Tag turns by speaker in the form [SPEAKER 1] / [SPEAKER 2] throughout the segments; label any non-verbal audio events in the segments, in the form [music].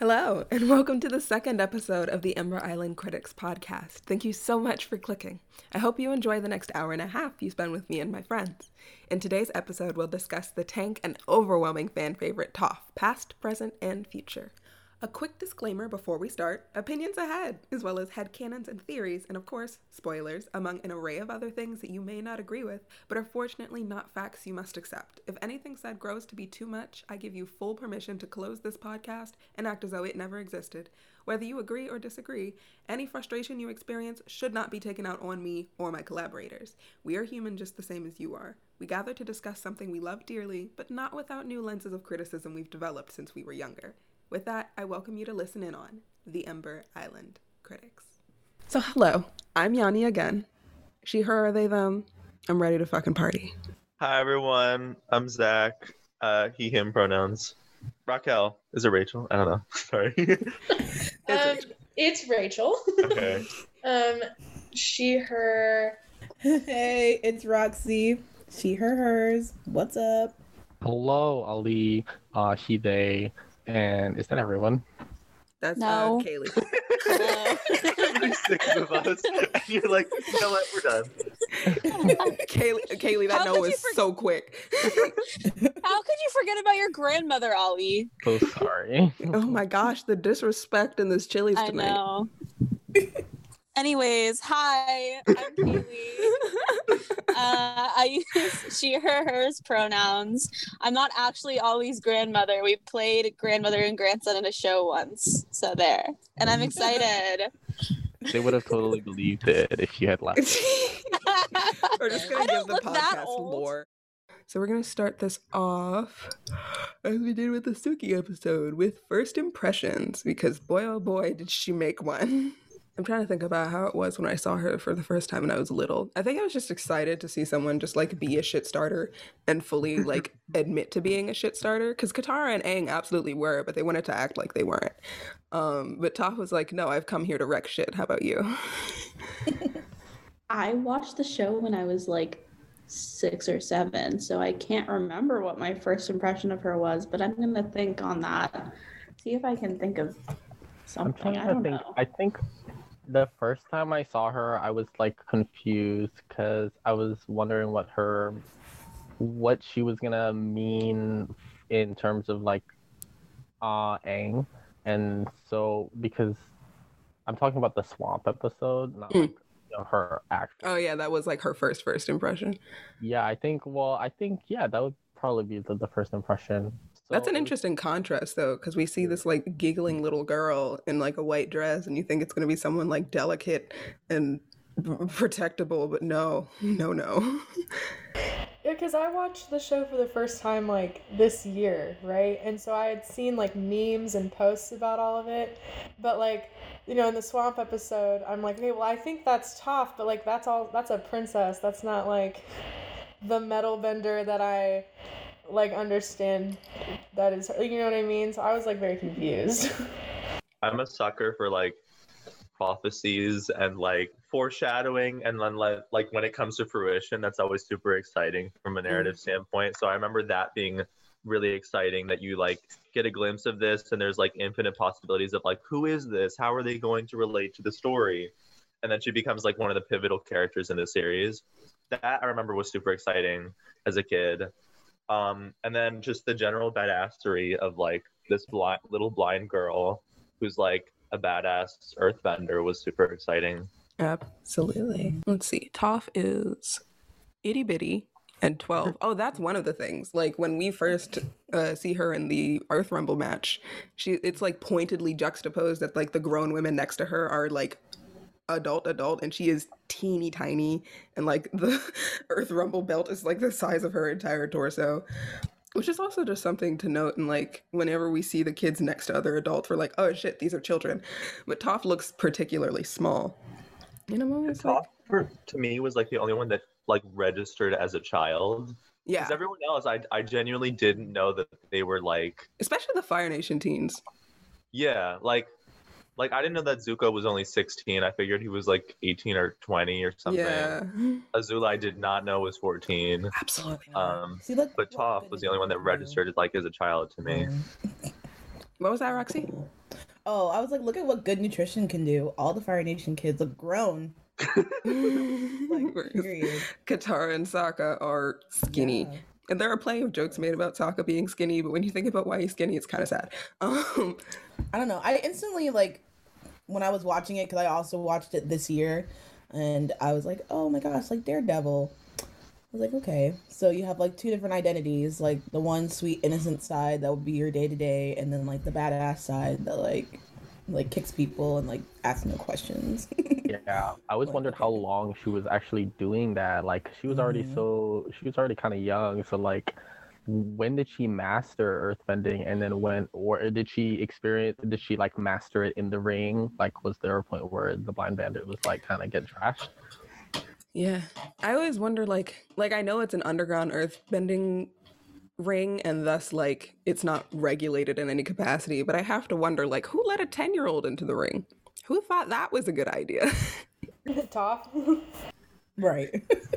[SPEAKER 1] Hello, and welcome to the second episode of the Ember Island Critics podcast. Thank you so much for clicking. I hope you enjoy the next hour and a half you spend with me and my friends. In today's episode, we'll discuss the tank and overwhelming fan favorite Toph, past, present, and future. A quick disclaimer before we start opinions ahead, as well as headcanons and theories, and of course, spoilers, among an array of other things that you may not agree with, but are fortunately not facts you must accept. If anything said grows to be too much, I give you full permission to close this podcast and act as though it never existed. Whether you agree or disagree, any frustration you experience should not be taken out on me or my collaborators. We are human just the same as you are. We gather to discuss something we love dearly, but not without new lenses of criticism we've developed since we were younger. With that, I welcome you to listen in on the Ember Island Critics. So, hello, I'm Yani again. She, her, are they, them. I'm ready to fucking party.
[SPEAKER 2] Hi everyone, I'm Zach. Uh, he, him pronouns. Raquel. Is it Rachael? I don't know. [laughs] Sorry. [laughs]
[SPEAKER 3] um, it's Rachael.
[SPEAKER 2] okay. [laughs]
[SPEAKER 3] um, she, her.
[SPEAKER 4] Hey, it's Roxy. She, her, hers. What's up?
[SPEAKER 5] Hello, Alie, uh, he, they, and is that everyone?
[SPEAKER 1] That's
[SPEAKER 6] No.
[SPEAKER 1] uh, Kailee.
[SPEAKER 2] There's six of us, and you're like, you know what? We're done. [laughs]
[SPEAKER 1] Kailee, Kailee, that
[SPEAKER 6] How
[SPEAKER 1] no was
[SPEAKER 6] you forget-
[SPEAKER 1] so quick. [laughs]
[SPEAKER 6] How could you forget about your grandmother, Ollie?
[SPEAKER 5] So sorry.
[SPEAKER 1] oh my gosh, the disrespect in this Chili's
[SPEAKER 6] I
[SPEAKER 1] tonight.
[SPEAKER 6] know. [laughs] Anyways, hi, I'm Kailee. [laughs] Uh, I use she, her, hers pronouns. I'm not actually Ollie's grandmother. We played grandmother and grandson in a show once. So there. And I'm excited.
[SPEAKER 5] They would have totally believed it if you had left.
[SPEAKER 1] we're just gonna
[SPEAKER 6] I
[SPEAKER 1] give
[SPEAKER 6] don't
[SPEAKER 1] the
[SPEAKER 6] look that
[SPEAKER 1] podcast
[SPEAKER 6] old.
[SPEAKER 1] lore. So we're gonna start this off as we did with the Suki episode with first impressions because boy oh boy did she make one. [laughs] I'm trying to think about how it was when I saw her for the first time when I was little. I think I was just excited to see someone just like be a shit starter and fully [laughs] like admit to being a shit starter. Because Katara and Aang absolutely were, but they wanted to act like they weren't. Um, but Toph was like, "No, I've come here to wreck shit. How about you?" [laughs]
[SPEAKER 7] I watched the show when I was like six or seven, so I can't remember what my first impression of her was, but I'm gonna think on that. See if I can think of
[SPEAKER 5] I'm
[SPEAKER 7] something.
[SPEAKER 5] trying
[SPEAKER 7] I
[SPEAKER 5] to
[SPEAKER 7] don't
[SPEAKER 5] think.
[SPEAKER 7] know.
[SPEAKER 5] I think the first time I saw her, I was like confused because I was wondering what her, what she was gonna mean in terms of like, uh, Aang, and so because I'm talking about the swamp episode, not
[SPEAKER 1] Mm.
[SPEAKER 5] like you know, her actual.
[SPEAKER 1] oh yeah, that was like her first first impression.
[SPEAKER 5] Yeah, I think. Well, I think yeah, that would probably be the, the first impression.
[SPEAKER 1] That's an interesting contrast, though, because we see this like giggling little girl in like a white dress, and you think it's going to be someone like delicate and protectable, but no, no, no. [laughs]
[SPEAKER 3] Yeah, because I watched the show for the first time like this year, right? And so I had seen like memes and posts about all of it. But like, you know, in the swamp episode, I'm like, okay, well, I think that's Toph, but like, that's all, that's a princess. That's not like the metal bender that I like understand that is her. You know what I mean? So I was like very confused. [laughs]
[SPEAKER 2] I'm a sucker for like prophecies and like foreshadowing, and then like, like when it comes to fruition, that's always super exciting from a narrative mm-hmm. standpoint. So I remember that being really exciting that you like get a glimpse of this, and there's like infinite possibilities of like who is this? How are they going to relate to the story? And then she becomes like one of the pivotal characters in the series. That I remember was super exciting as a kid. Um, and then just the general badassery of like this blind little blind girl who's like a badass earthbender was super exciting.
[SPEAKER 1] Absolutely. Let's see. Toph is itty bitty and 12. [laughs] Oh, that's one of the things. Like when we first uh, see her in the Earth Rumble match, she it's like pointedly juxtaposed that like the grown women next to her are like adult adult and she is teeny tiny and like the [laughs] Earth Rumble belt is like the size of her entire torso. Which is also just something to note, and like whenever we see the kids next to other adults, we're like, "Oh shit, these are children." But Toph looks particularly small. I'm always like,
[SPEAKER 2] Toph, for- to me was like the only one that like registered as a child.
[SPEAKER 1] Yeah,
[SPEAKER 2] Because everyone else, I I genuinely didn't know that they were like
[SPEAKER 1] especially the Fire Nation teens.
[SPEAKER 2] yeah like like I didn't know that Zuko was only 16. I figured he was like 18 or 20 or something.
[SPEAKER 1] Yeah, [laughs]
[SPEAKER 2] Azula I did not know was 14.
[SPEAKER 1] absolutely.
[SPEAKER 2] Um,
[SPEAKER 4] See, look-
[SPEAKER 2] but Toph was the only one that registered like as a child to me.
[SPEAKER 1] What was that, Roxy?
[SPEAKER 4] Oh, I was like, look at what good nutrition can do. All the Fire Nation kids look grown. [laughs] Like, [laughs] period.
[SPEAKER 1] Katara and Sokka are skinny.
[SPEAKER 4] Yeah.
[SPEAKER 1] And there are plenty of jokes made about Sokka being skinny, but when you think about why he's skinny, it's kind of sad. Um,
[SPEAKER 4] I don't know. I instantly like when I was watching it because I also watched it this year, and I was like, oh my gosh, like Daredevil. I was like, okay, so you have like two different identities, like the one sweet innocent side that would be your day to day, and then like the badass side that like like kicks people and like asks no questions. [laughs]
[SPEAKER 5] Yeah, I always
[SPEAKER 4] Like,
[SPEAKER 5] wondered how long she was actually doing that. Like, she was already
[SPEAKER 4] Mhm.
[SPEAKER 5] so she was already kind of young. So like, when did she master earthbending? And then when, or did she experience? Did she like master it in the ring? Like, was there a point where the blind bandit was like kind of get trashed?
[SPEAKER 1] yeah. I always wonder, like, like I know it's an underground earth bending ring and thus like it's not regulated in any capacity, but I have to wonder, like, who let a 10 year old into the ring? Who thought that was a good idea? [laughs] [laughs]
[SPEAKER 3] Toph.
[SPEAKER 4] right.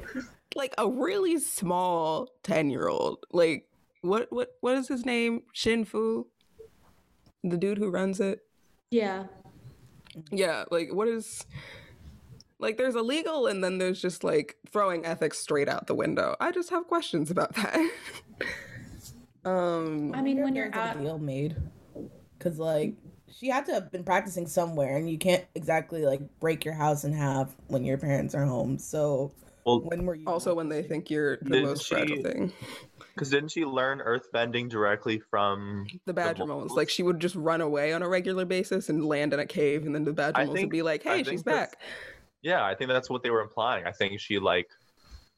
[SPEAKER 4] [laughs]
[SPEAKER 1] like a really small 10 year old. Like, what, what, what is his name? Xin Fu? The dude who runs it?
[SPEAKER 7] Yeah.
[SPEAKER 1] Yeah, like what is like there's illegal and then there's just like throwing ethics straight out the window. I just have questions about that. [laughs] um
[SPEAKER 7] I mean, when you're
[SPEAKER 4] parents had
[SPEAKER 7] at
[SPEAKER 4] a deal made, because like she had to have been practicing somewhere, and you can't exactly like break your house in half when your parents are home. So
[SPEAKER 2] Well,
[SPEAKER 4] when were you
[SPEAKER 1] also when they think you're the
[SPEAKER 2] Didn't
[SPEAKER 1] most fragile thing.
[SPEAKER 2] because didn't she learn earthbending directly from
[SPEAKER 1] The badger
[SPEAKER 2] moles?
[SPEAKER 1] moles. Like she would just run away on a regular basis and land in a cave and then the badger moles would be like, Hey,
[SPEAKER 2] think
[SPEAKER 1] she's back.
[SPEAKER 2] Yeah, I think that's what they were implying. I think she like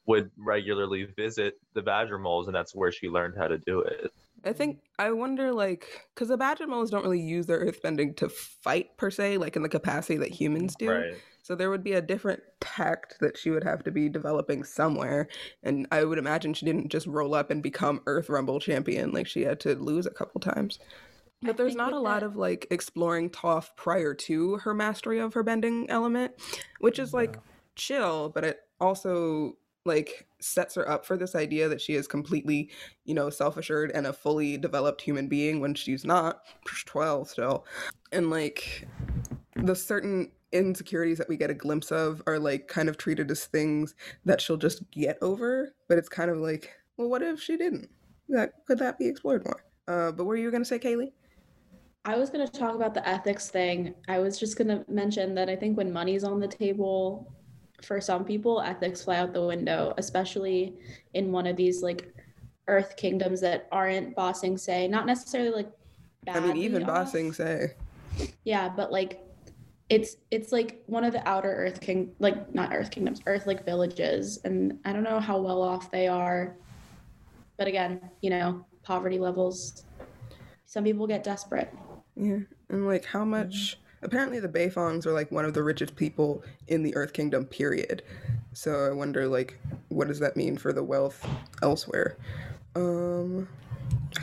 [SPEAKER 2] would regularly visit the badger moles, and that's where she learned how to do it.
[SPEAKER 1] I think I wonder like because the badger moles don't really use their earthbending to fight per se, like in the capacity that humans do.
[SPEAKER 2] Right.
[SPEAKER 1] So there would be a different tact that she would have to be developing somewhere. And I would imagine she didn't just roll up and become Earth Rumble champion. Like she had to lose a couple times. But there's not a lot
[SPEAKER 7] that-
[SPEAKER 1] of like exploring Toph prior to her mastery of her bending element, which is like chill, but it also like sets her up for this idea that she is completely, you know, self-assured and a fully developed human being when she's not. She's 12 still. And like the certain insecurities that we get a glimpse of are like kind of treated as things that she'll just get over, but it's kind of like, well, what if she didn't? That could that be explored more? Uh, but what were you gonna say, Kailee?
[SPEAKER 7] I was going to talk about the ethics thing. I was just going to mention that I think when money's on the table, for some people, ethics fly out the window, especially in one of these like Earth kingdoms that aren't Ba Sing Se, not necessarily like
[SPEAKER 1] I mean, even Ba
[SPEAKER 7] Sing
[SPEAKER 1] Se.
[SPEAKER 7] Yeah, but like it's it's like one of the outer Earth king like not Earth kingdoms, Earth like villages, and I don't know how well off they are. But again, you know, poverty levels. Some people get desperate.
[SPEAKER 1] Yeah, and like how much? Apparently, the Beifongs are like one of the richest people in the Earth Kingdom. Period. So I wonder, like, what does that mean for the wealth elsewhere? Um,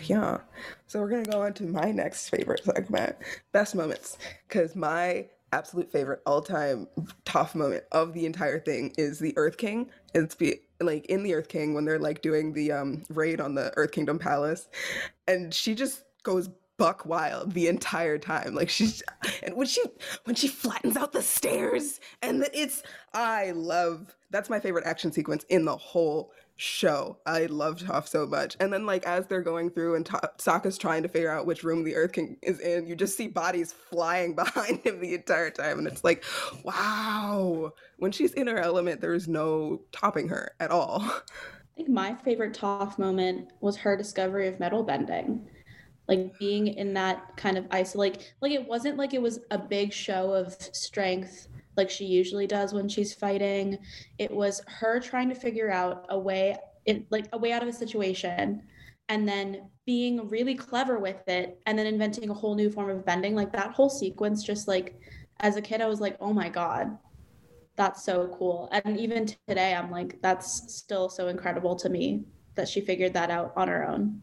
[SPEAKER 1] yeah. So we're gonna go on to my next favorite segment, best moments, because my absolute favorite all-time [laughs] Toph moment of the entire thing is the Earth King. It's be like in the Earth King when they're like doing the um raid on the Earth Kingdom palace, and she just goes buck wild the entire time like she's and when she when she flattens out the stairs and that it's i love that's my favorite action sequence in the whole show. I love Toph so much. And then like as they're going through and Ta- Sokka's trying to figure out which room the earth king is in you just see bodies flying [laughs] behind him the entire time. And it's like wow. When she's in her element there's no topping her at all. [laughs]
[SPEAKER 7] I think my favorite Toph moment was her discovery of metal bending. Like being in that kind of isolate like it wasn't like it was a big show of strength like she usually does when she's fighting. It was her trying to figure out a way it like a way out of a situation and then being really clever with it and then inventing a whole new form of bending. Like that whole sequence just like as a kid I was like, "Oh my god." That's so cool. And even today I'm like that's still so incredible to me that she figured that out on her own.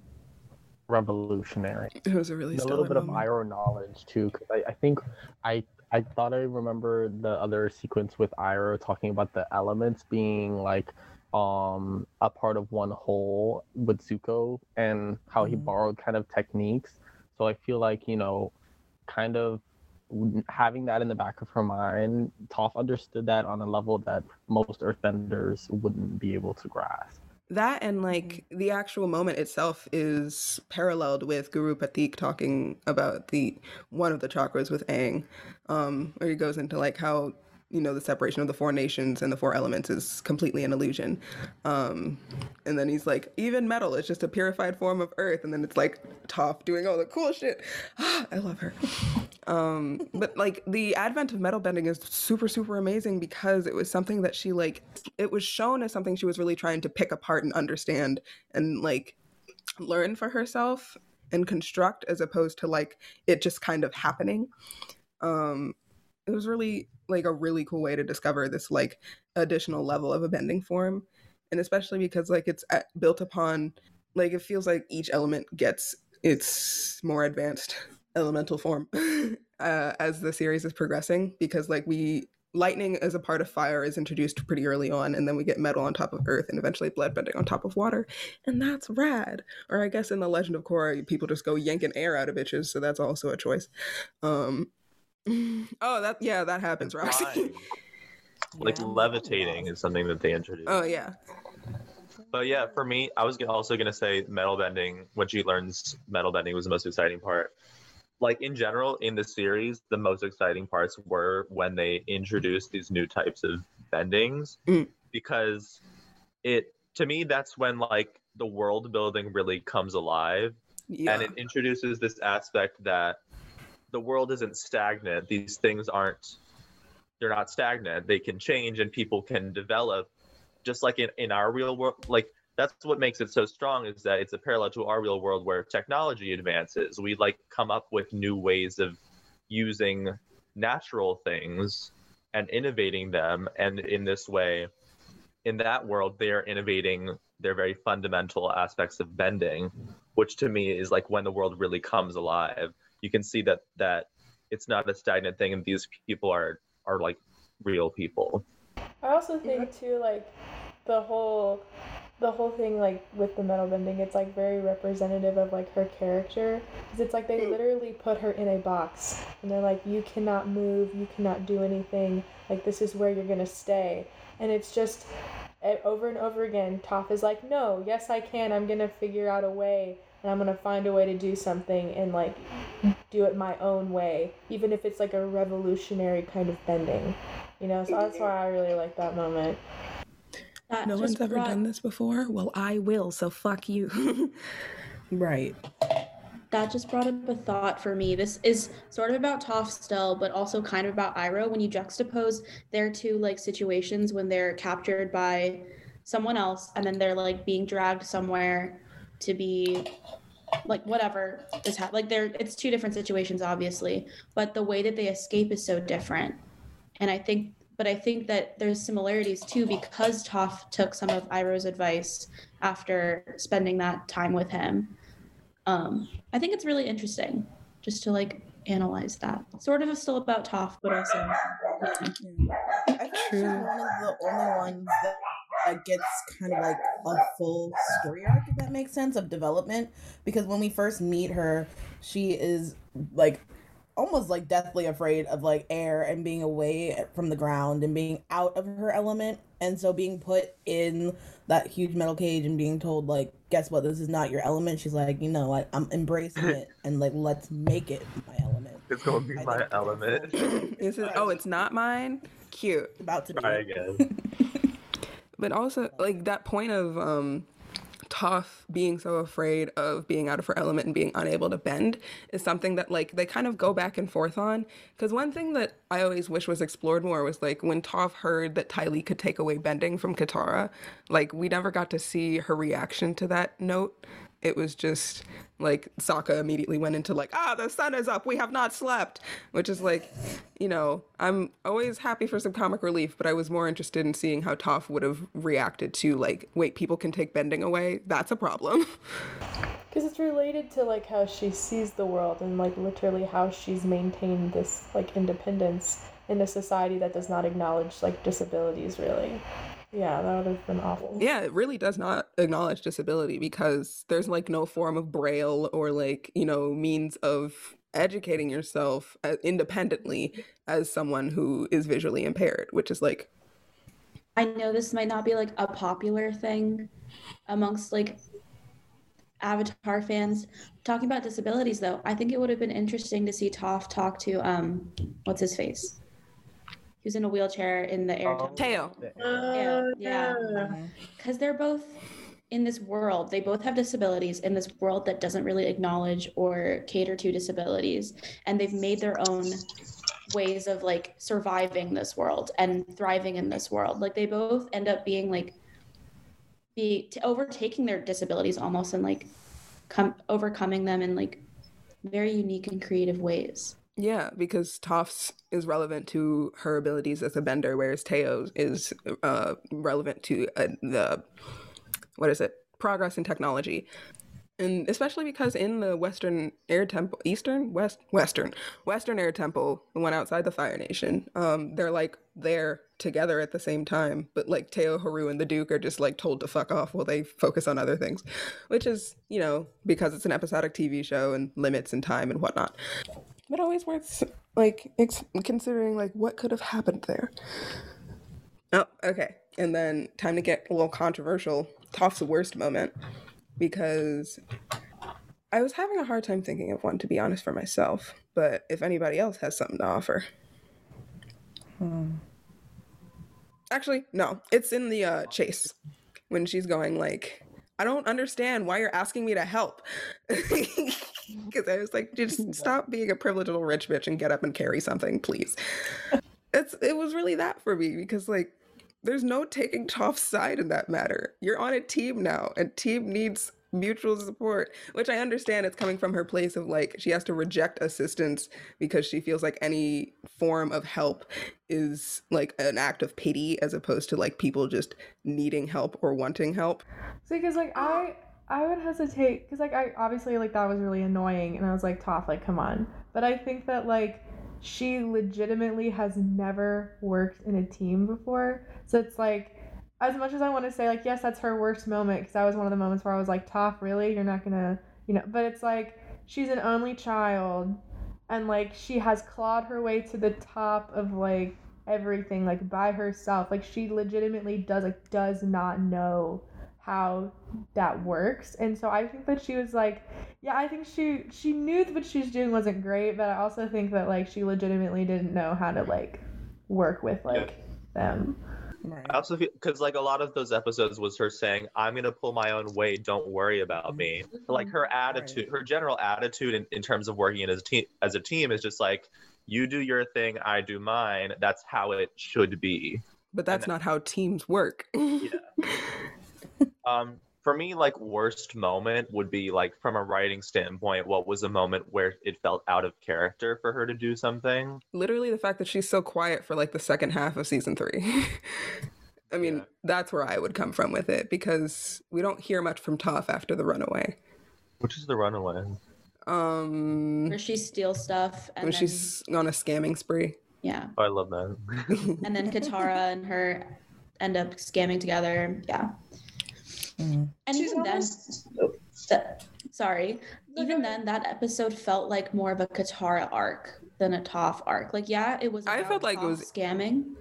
[SPEAKER 5] Revolutionary.
[SPEAKER 1] it was a really
[SPEAKER 5] a little bit of
[SPEAKER 1] moment.
[SPEAKER 5] Iroh knowledge too, because I, I think I I thought I remember the other sequence with Iroh talking about the elements being like um a part of one whole with Zuko and how he
[SPEAKER 4] Mhm.
[SPEAKER 5] borrowed kind of techniques. So I feel like, you know, kind of having that in the back of her mind, Toph understood that on a level that most earthbenders wouldn't be able to grasp.
[SPEAKER 1] That and like
[SPEAKER 3] Mm-hmm.
[SPEAKER 1] the actual moment itself is paralleled with Guru Pathik talking about the one of the chakras with Aang, um, where he goes into like how you know the separation of the four nations and the four elements is completely an illusion, um, and then he's like even metal is just a purified form of earth, and then it's like Toph doing all the cool shit. [gasps] I love her. Um, but like the advent of metal bending is super super amazing because it was something that she like it was shown as something she was really trying to pick apart and understand and like learn for herself and construct as opposed to like it just kind of happening um it was really like a really cool way to discover this like additional level of a bending form and especially because like it's at, built upon like it feels like each element gets its more advanced [laughs] elemental form [laughs] uh, as the series is progressing because like we lightning as a part of fire is introduced pretty early on and then we get metal on top of earth and eventually bloodbending on top of water and that's rad. Or i guess in the legend of korra people just go yanking air out of bitches so that's also a choice. Um [laughs] oh that yeah that happens roxy [laughs]
[SPEAKER 2] like
[SPEAKER 4] Yeah.
[SPEAKER 2] levitating is something that they introduced.
[SPEAKER 1] oh yeah
[SPEAKER 2] But yeah, for me, I was also gonna say metal bending. When she learns metal bending was the most exciting part. Like in general, in the series, the most exciting parts were when they introduced these new types of bendings,
[SPEAKER 1] Mm.
[SPEAKER 2] because it to me that's when like the world building really comes alive,
[SPEAKER 1] yeah
[SPEAKER 2] and it introduces this aspect that the world isn't stagnant. These things aren't they're not stagnant. They can change and people can develop just like in, in our real world like that's what makes it so strong is that it's a parallel to our real world where technology advances. We like come up with new ways of using natural things and innovating them and in this way in that world they are innovating their very fundamental aspects of bending which to me is like when the world really comes alive you can see that that it's not a stagnant thing and these people are are like real people
[SPEAKER 3] I also think too, like the whole, the whole thing, like with the metal bending, it's like very representative of like her character. Cause it's like they literally put her in a box, and they're like, you cannot move, you cannot do anything. Like this is where you're gonna stay, and it's just eh, over and over again. Toph is like, no, yes I can. I'm gonna figure out a way, and I'm gonna find a way to do something, and like do it my own way, even if it's like a revolutionary kind of bending. You know, so that's why I really like that moment.
[SPEAKER 7] That
[SPEAKER 1] no one's ever
[SPEAKER 7] brought-
[SPEAKER 1] done this before well i will so fuck you [laughs]
[SPEAKER 4] Right.
[SPEAKER 7] that just brought up a thought for me. This is sort of about Toph still, but also kind of about Iroh. When you juxtapose their two like situations when they're captured by someone else and then they're like being dragged somewhere to be like whatever is hap- like they're it's two different situations obviously, but the way that they escape is so different. And I think but I think that there's similarities too because Toph took some of Iroh's advice after spending that time with him um, I think it's really interesting just to like analyze that. Sort of still about Toph, but also
[SPEAKER 4] I think she's
[SPEAKER 1] True.
[SPEAKER 4] one of the only ones that, that gets kind of like a full story arc, if that makes sense, of development. Because when we first meet her, she is like almost like deathly afraid of like air and being away from the ground and being out of her element. And so being put in that huge metal cage and being told like, guess what, this is not your element. She's like, you know, I, I'm embracing [laughs] it and like let's make it my element.
[SPEAKER 2] it's going to be
[SPEAKER 4] I
[SPEAKER 2] my
[SPEAKER 4] think-
[SPEAKER 2] element
[SPEAKER 1] is it oh it's not mine cute
[SPEAKER 4] About to be.
[SPEAKER 2] try again [laughs]
[SPEAKER 1] but also like that point of um Toph being so afraid of being out of her element and being unable to bend is something that like they kind of go back and forth on. Because one thing that I always wish was explored more was like when Toph heard that Ty Lee could take away bending from Katara like we never got to see her reaction to that note it was just like Sokka immediately went into like ah the sun is up. We have not slept which is like you know I'm always happy for some comic relief but I was more interested in seeing how Toph would have reacted to like wait people can take bending away? That's a problem. [laughs]
[SPEAKER 3] Because it's related to like how she sees the world and like literally how she's maintained this like independence in a society that does not acknowledge like disabilities really. Yeah, that would have been awful.
[SPEAKER 1] Yeah, it really does not acknowledge disability because there's like no form of braille or like, you know, means of educating yourself uh, independently as someone who is visually impaired, which is like
[SPEAKER 7] I know this might not be like a popular thing amongst like Avatar fans. Talking about disabilities though, I think it would have been interesting to see Toph talk to um what's his face? He was in a wheelchair in the air
[SPEAKER 5] Oh.
[SPEAKER 7] temple.
[SPEAKER 1] Teo.
[SPEAKER 3] Uh,
[SPEAKER 7] yeah. Because they're both in this world, they both have disabilities in this world that doesn't really acknowledge or cater to disabilities. And they've made their own ways of like surviving this world and thriving in this world. Like they both end up being like, be t- overtaking their disabilities almost and like come overcoming them in like very unique and creative ways.
[SPEAKER 1] Yeah, because Toph's is relevant to her abilities as a bender, whereas Teo's is uh, relevant to uh, the what is it? Progress in technology, and especially because in the Western Air Temple, Eastern? West Western. Western Air Temple, the one outside the Fire Nation, um, they're like there together at the same time, but like Teo, Haru, and the Duke are just like told to fuck off while they focus on other things, which is you know because it's an episodic TV show and limits and time and whatnot but always worth like ex- considering like what could have happened there. Oh, okay. And then time to get a little controversial. Toph's worst moment because I was having a hard time thinking of one to be honest for myself. But if anybody else has something to offer, actually no, it's in the uh, chase when she's going like. I don't understand why you're asking me to help. [laughs] Because I was like, just [laughs] stop being a privileged little rich bitch and get up and carry something, please. [laughs] It's it was really that for me because like there's no taking Toph's side in that matter. You're on a team now, and team needs mutual support, which I understand it's coming from her place of like she has to reject assistance because she feels like any form of help is like an act of pity as opposed to like people just needing help or wanting help.
[SPEAKER 3] See, because like I, I would hesitate because like I obviously like that was really annoying, and I was like, Toph, like come on. But I think that like she legitimately has never worked in a team before, so it's like. As much as I want to say, like, yes, that's her worst moment, because that was one of the moments where I was like, Toph, really? You're not gonna, you know, but it's like, she's an only child, and like, she has clawed her way to the top of like everything, like, by herself. Like, she legitimately does, like, does not know how that works and so i think that she was like yeah i think she she knew what she was doing wasn't great but i also think that like she legitimately didn't know how to like work with like them
[SPEAKER 4] Right.
[SPEAKER 2] I also feel because like a lot of those episodes was her saying, "I'm gonna pull my own weight. Don't worry about me." Like her attitude, her general attitude in, in terms of working as a team as a team is just like, "You do your thing, I do mine. That's how it should be."
[SPEAKER 1] But that's not how teams work. [laughs]
[SPEAKER 2] Um, for me, like worst moment would be like from a writing standpoint, what was a moment where it felt out of character for her to do something?
[SPEAKER 1] Literally, the fact that she's so quiet for like the second half of season three. [laughs] I mean,
[SPEAKER 2] Yeah.
[SPEAKER 1] that's where I would come from with it because we don't hear much from Toph after the runaway.
[SPEAKER 2] Which is the runaway.
[SPEAKER 1] Um,
[SPEAKER 7] Where she steals stuff and
[SPEAKER 1] when
[SPEAKER 7] then,
[SPEAKER 1] she's on a scamming spree.
[SPEAKER 7] yeah.
[SPEAKER 2] Oh, I love that.
[SPEAKER 7] And then Katara and her end up scamming together. Yeah.
[SPEAKER 4] Mm.
[SPEAKER 7] And
[SPEAKER 6] She's
[SPEAKER 7] even then, that, sorry, even then, that episode felt like more of a Katara arc than a Toph arc. Like, yeah, it was.
[SPEAKER 1] I felt like it was-
[SPEAKER 7] scamming.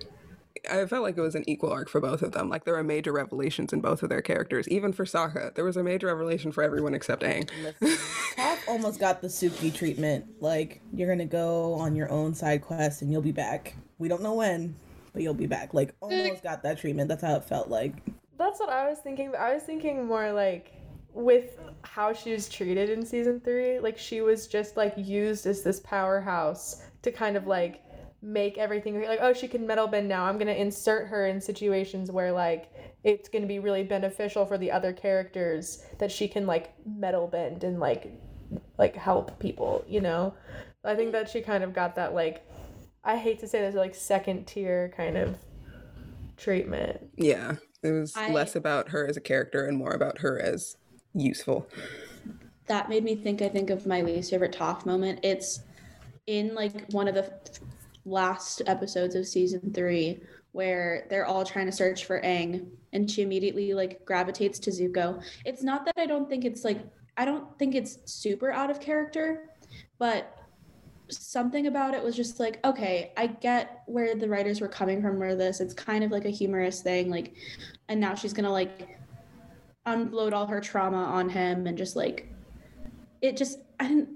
[SPEAKER 1] I felt like it was an equal arc for both of them. Like there were major revelations in both of their characters. Even for Sokka, there was a major revelation for everyone except Aang.
[SPEAKER 4] Toph almost got the Suki treatment. Like, you're gonna go on your own side quest and you'll be back. We don't know when, but you'll be back. Like, almost got that treatment. That's how it felt like.
[SPEAKER 3] That's what I was thinking. I was thinking more like with how she was treated in season three. Like she was just like used as this powerhouse to kind of like make everything like oh she can metal bend now. I'm gonna insert her in situations where like it's gonna be really beneficial for the other characters that she can like metal bend and like like help people. You know, I think that she kind of got that like I hate to say this like second tier kind of treatment.
[SPEAKER 1] Yeah, it was
[SPEAKER 7] I-
[SPEAKER 1] less about her as a character and more about her as useful.
[SPEAKER 7] that made me think I think of my least favorite Toph moment. It's in like one of the last episodes of season three where they're all trying to search for Aang and she immediately like gravitates to Zuko. It's not that I don't think it's like I don't think it's super out of character, but something about it was just like, okay, I get where the writers were coming from for this. It's kind of like a humorous thing, like, and now she's gonna like unload all her trauma on him and just like it just I didn't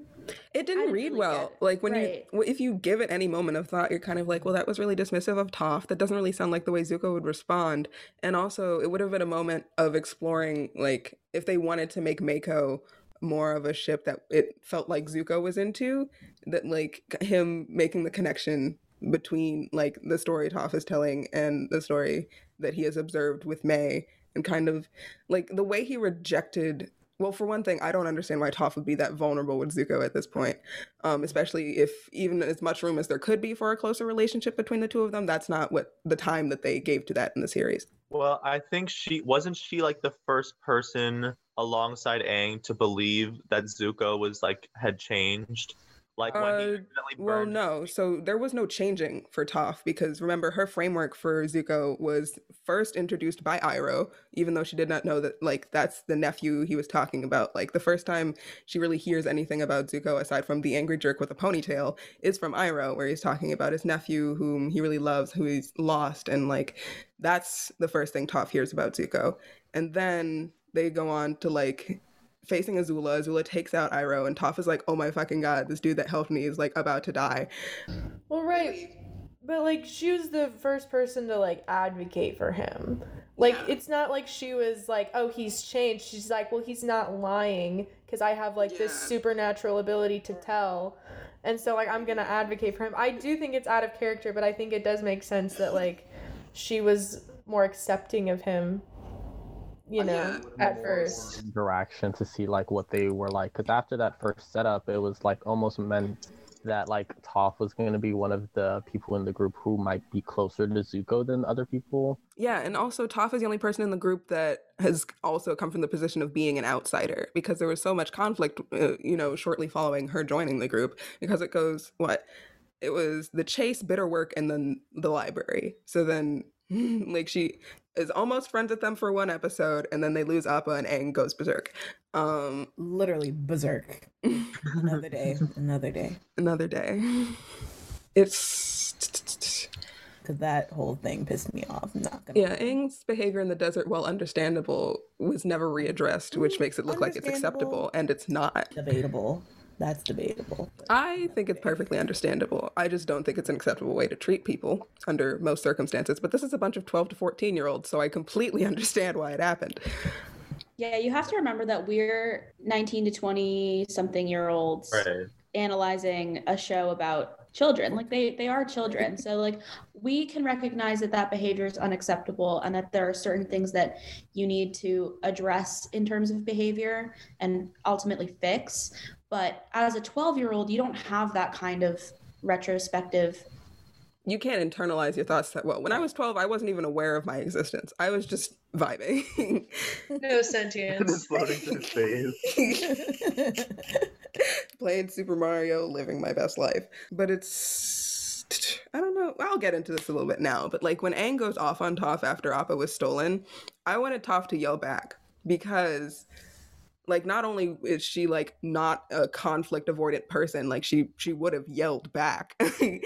[SPEAKER 1] It didn't
[SPEAKER 7] didn't
[SPEAKER 1] read
[SPEAKER 7] really
[SPEAKER 1] well. Like when
[SPEAKER 7] Right.
[SPEAKER 1] you, if you give it any moment of thought, you're kind of like, well, that was really dismissive of Toph. That doesn't really sound like the way Zuko would respond. And also, it would have been a moment of exploring, like, if they wanted to make Maiko more of a ship that it felt like Zuko was into, that like him making the connection between like the story Toph is telling and the story that he has observed with Mai, and kind of like the way he rejected well, for one thing, I don't understand why Toph would be that vulnerable with Zuko at this point. Um, especially if even as much room as there could be for a closer relationship between the two of them, that's not what the time that they gave to that in the series.
[SPEAKER 2] Well, I think she wasn't she like the first person alongside Aang to believe that Zuko was like had changed. Like when he
[SPEAKER 1] Uh, Well, no. So there was no changing for Toph because remember her framework for Zuko was first introduced by Iroh, even though she did not know that like that's the nephew he was talking about. Like the first time she really hears anything about Zuko aside from the angry jerk with a ponytail is from Iroh, where he's talking about his nephew whom he really loves, who he's lost, and like that's the first thing Toph hears about Zuko. And then they go on to like facing Azula. Azula takes out Iroh, and Toph is like, "Oh my fucking god, this dude that helped me is like about to die."
[SPEAKER 3] Well, right. But like she was the first person to like advocate for him. Like it's not like she was like, "Oh, he's changed." She's like, "Well, he's not lying because I have like this supernatural ability to tell." And so like I'm going to advocate for him. I do think it's out of character, but I think it does make sense that like she was more accepting of him. You know, at first.
[SPEAKER 5] interaction to see like what they were like because after that first setup it was like almost meant that like Toph was going to be one of the people in the group who might be closer to Zuko than other people.
[SPEAKER 1] Yeah, and also Toph is the only person in the group that has also come from the position of being an outsider because there was so much conflict, uh, you know, shortly following her joining the group because it goes what it was the chase, bitter work, and then the library. So then, [laughs] like, she is almost friends with them for one episode, and then they lose Appa, and Aang goes berserk. Um,
[SPEAKER 4] Literally berserk. Another day, [laughs] another day.
[SPEAKER 1] another day. It's [laughs]
[SPEAKER 4] Because that whole thing pissed me off. I'm not gonna.
[SPEAKER 1] Yeah, Aang's behavior in the desert, while understandable, was never readdressed, which makes it look like it's acceptable, and it's not.
[SPEAKER 4] Debatable. That's debatable.
[SPEAKER 1] I think it's perfectly understandable. I just don't think it's an acceptable way to treat people under most circumstances. But this is a bunch of 12 to 14 year olds, so I completely [laughs] understand why it happened.
[SPEAKER 7] Yeah, you have to remember that we're 19 to 20 something year olds
[SPEAKER 2] Right.
[SPEAKER 7] analyzing a show about children. Like they they are children. So like we can recognize that that behavior is unacceptable and that there are certain things that you need to address in terms of behavior and ultimately fix. But as a 12-year-old, you don't have that kind of retrospective
[SPEAKER 1] You can't internalize your thoughts that well. When I was 12, I wasn't even aware of my existence. I was just vibing.
[SPEAKER 3] No [laughs] sentience.
[SPEAKER 2] It's floating through [laughs] space.
[SPEAKER 1] Playing Super Mario, living my best life. But it's. I don't know. I'll get into this a little bit now. But like when Aang goes off on Toph after Appa was stolen, I wanted Toph to yell back because like not only is she like not a conflict avoidant person like she she would have yelled back.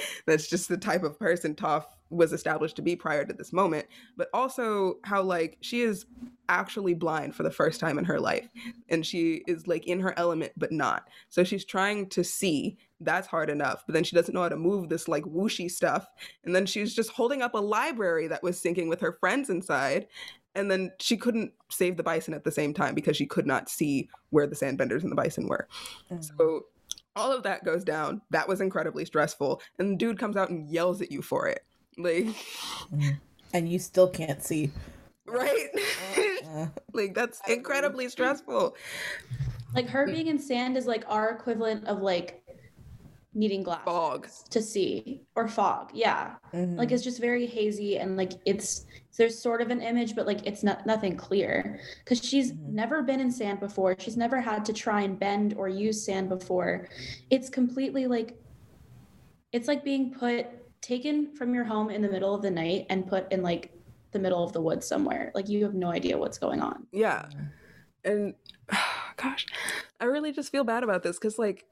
[SPEAKER 1] [laughs] That's just the type of person Toph was established to be prior to this moment but also how like she is actually blind for the first time in her life and she is like in her element but not. So she's trying to see that's hard enough but then she doesn't know how to move this like whooshy stuff and then she's just holding up a library that was sinking with her friends inside and then she couldn't save the bison at the same time because she could not see where the sandbenders and the bison were. So all of that goes down. That was incredibly stressful. And the dude comes out and yells at you for it. Like,
[SPEAKER 4] and you still can't see.
[SPEAKER 1] right?
[SPEAKER 4] Uh, [laughs]
[SPEAKER 1] like, that's incredibly stressful.
[SPEAKER 7] like her being in sand is like our equivalent of like needing glasses
[SPEAKER 1] Fog.
[SPEAKER 7] to see or fog. Yeah.
[SPEAKER 4] mhm.
[SPEAKER 7] like it's just very hazy and like it's there's sort of an image but like it's not nothing clear because she's
[SPEAKER 4] Mhm.
[SPEAKER 7] never been in sand before she's never had to try and bend or use sand before it's completely like it's like being put taken from your home in the middle of the night and put in like the middle of the woods somewhere. Like you have no idea what's going on.
[SPEAKER 1] Yeah. And [sighs] gosh, I really just feel bad about this cuz like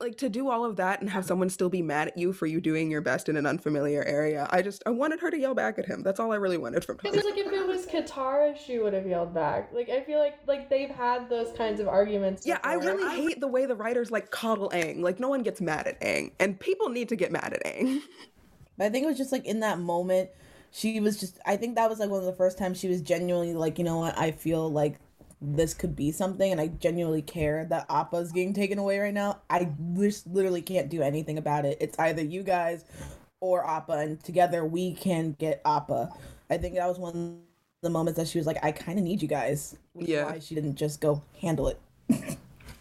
[SPEAKER 1] like to do all of that and have someone still be mad at you for you doing your best in an unfamiliar area. I just I wanted her to yell back at him. That's all I really wanted from her.
[SPEAKER 3] Because like if it was Katara, she would have yelled back. Like I feel like like they've had those kinds of arguments.
[SPEAKER 1] Yeah, I
[SPEAKER 3] before.
[SPEAKER 1] really hate the way the writers like coddle Aang. Like no one gets mad at Aang, and people need to get mad at Aang. [laughs]
[SPEAKER 4] But I think it was just like in that moment, she was just. I think that was like one of the first times she was genuinely like, you know what? I feel like this could be something, and I genuinely care that Appa's getting taken away right now. I just literally can't do anything about it. It's either you guys or Appa, and together we can get Appa. I think that was one of the moments that she was like, I kind of need you guys. Which
[SPEAKER 1] Yeah.
[SPEAKER 4] Why she didn't just go handle it. [laughs]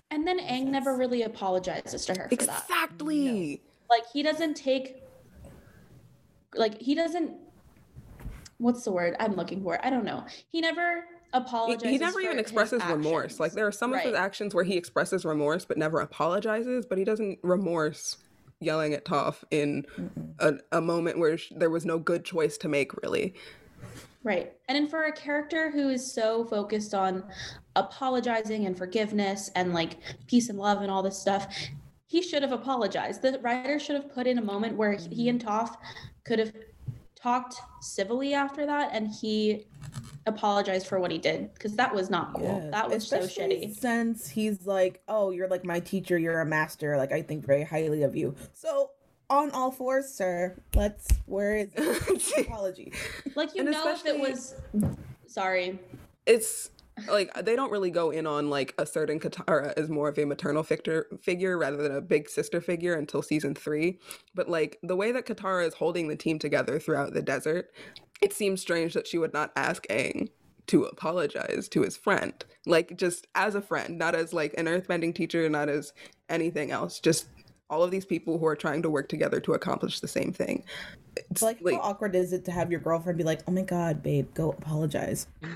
[SPEAKER 7] And then Aang never really apologizes to her for that.
[SPEAKER 1] Exactly.
[SPEAKER 7] Like he doesn't take like he doesn't what's the word I'm looking for? I don't know. He never
[SPEAKER 1] He,
[SPEAKER 7] apologizes.
[SPEAKER 1] he never even expresses remorse. Like there are some of his actions where he expresses remorse but never apologizes, but he doesn't remorse yelling at Toph in a, a moment where sh- there was no good choice to make really.
[SPEAKER 7] Right. And then for a character who is so focused on apologizing and forgiveness and like peace and love and all this stuff, he should have apologized. The writer should have put in a moment where he- he and mm-hmm. Toph could have talked civilly after that and he apologized for what he did because that was not cool.
[SPEAKER 4] Yeah,
[SPEAKER 7] that was so shitty.
[SPEAKER 4] Since he's like, oh, you're like my teacher, you're a master. Like I think very highly of you. So on all fours, sir. Let's. Where is the [laughs] apology?
[SPEAKER 7] Like you
[SPEAKER 1] And
[SPEAKER 7] know if it was sorry.
[SPEAKER 1] it's like they don't really go in on like asserting Katara as more of a maternal figure figure rather than a big sister figure until season three. But like the way that Katara is holding the team together throughout the desert, it seems strange that she would not ask Aang to apologize to his friend. Like just as a friend, not as like an earthbending teacher, not as anything else. Just all of these people who are trying to work together to accomplish the same thing. It's
[SPEAKER 4] Like, how awkward is it to have your girlfriend be like, oh my god, babe, go apologize? [laughs]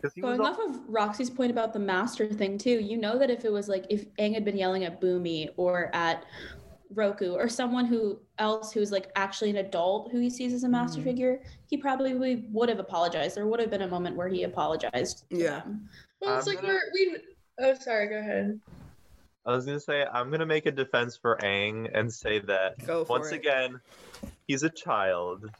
[SPEAKER 2] Because he was
[SPEAKER 7] Going off of Roxy's point about the master thing too, you know that if it was like if Aang had been yelling at Bumi or at Roku or someone who else who's like actually an adult who he sees as a master
[SPEAKER 1] Mm-hmm.
[SPEAKER 7] figure, he probably would have apologized. There would have been a moment where he apologized.
[SPEAKER 1] Yeah.
[SPEAKER 3] Well, it's
[SPEAKER 2] I'm
[SPEAKER 3] like
[SPEAKER 2] gonna-
[SPEAKER 3] we're we. Oh, sorry. Go ahead.
[SPEAKER 2] I was gonna say I'm gonna make a defense for Aang and say that once
[SPEAKER 1] it.
[SPEAKER 2] again, he's a child.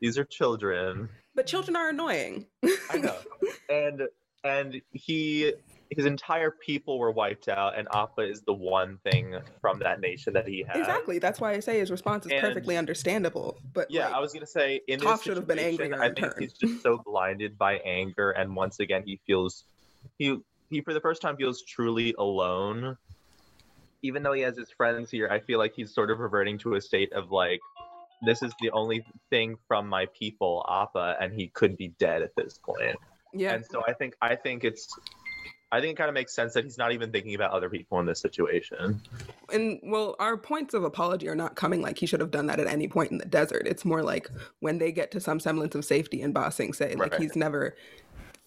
[SPEAKER 2] These are children.
[SPEAKER 1] But children are annoying.
[SPEAKER 2] I know. [laughs] and and he his entire people were wiped out, and Appa is the one thing from that nation that he has.
[SPEAKER 1] Exactly. That's why I say his response is
[SPEAKER 2] And-
[SPEAKER 1] perfectly understandable. But
[SPEAKER 2] Yeah,
[SPEAKER 1] like,
[SPEAKER 2] I was gonna say in
[SPEAKER 1] Toph
[SPEAKER 2] this
[SPEAKER 1] should have been angrier
[SPEAKER 2] I
[SPEAKER 1] in
[SPEAKER 2] think
[SPEAKER 1] turn.
[SPEAKER 2] he's just so blinded by anger, and once again he feels he he for the first time feels truly alone. Even though he has his friends here, I feel like he's sort of reverting to a state of like, this is the only thing from my people, Appa, and he could be dead at this point.
[SPEAKER 1] yeah.
[SPEAKER 2] And so I think I think it's I think it kind of makes sense that he's not even thinking about other people in this situation.
[SPEAKER 1] And well, our points of apology are not coming like he should have done that at any point in the desert. It's more like when they get to some semblance of safety and Ba Sing Se, like
[SPEAKER 2] Right.
[SPEAKER 1] he's never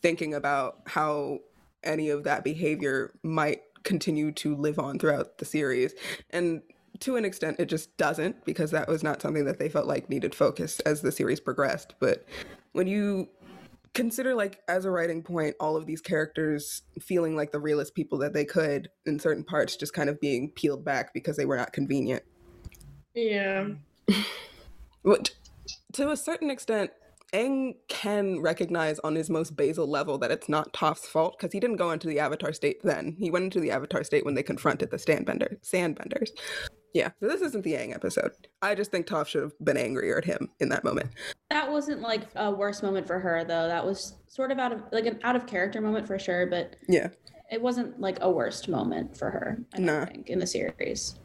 [SPEAKER 1] thinking about how any of that behavior might continue to live on throughout the series. And to an extent, it just doesn't because that was not something that they felt like needed focus as the series progressed. But when you consider like as a writing point all of these characters feeling like the realest people that they could in certain parts just kind of being peeled back because they were not convenient
[SPEAKER 3] Yeah.
[SPEAKER 1] But to a certain extent Aang can recognize on his most basal level that it's not Toph's fault because he didn't go into the Avatar state then. He went into the Avatar state when they confronted the Sandbender, Sandbenders. Yeah, so this isn't the Aang episode. I just think Toph should have been angrier at him in that moment.
[SPEAKER 7] That wasn't like a worse moment for her though. That was sort of out of like an out of character moment for sure, but
[SPEAKER 1] Yeah.
[SPEAKER 7] it wasn't like a worst moment for her, I don't
[SPEAKER 1] Nah.
[SPEAKER 7] think, in the series.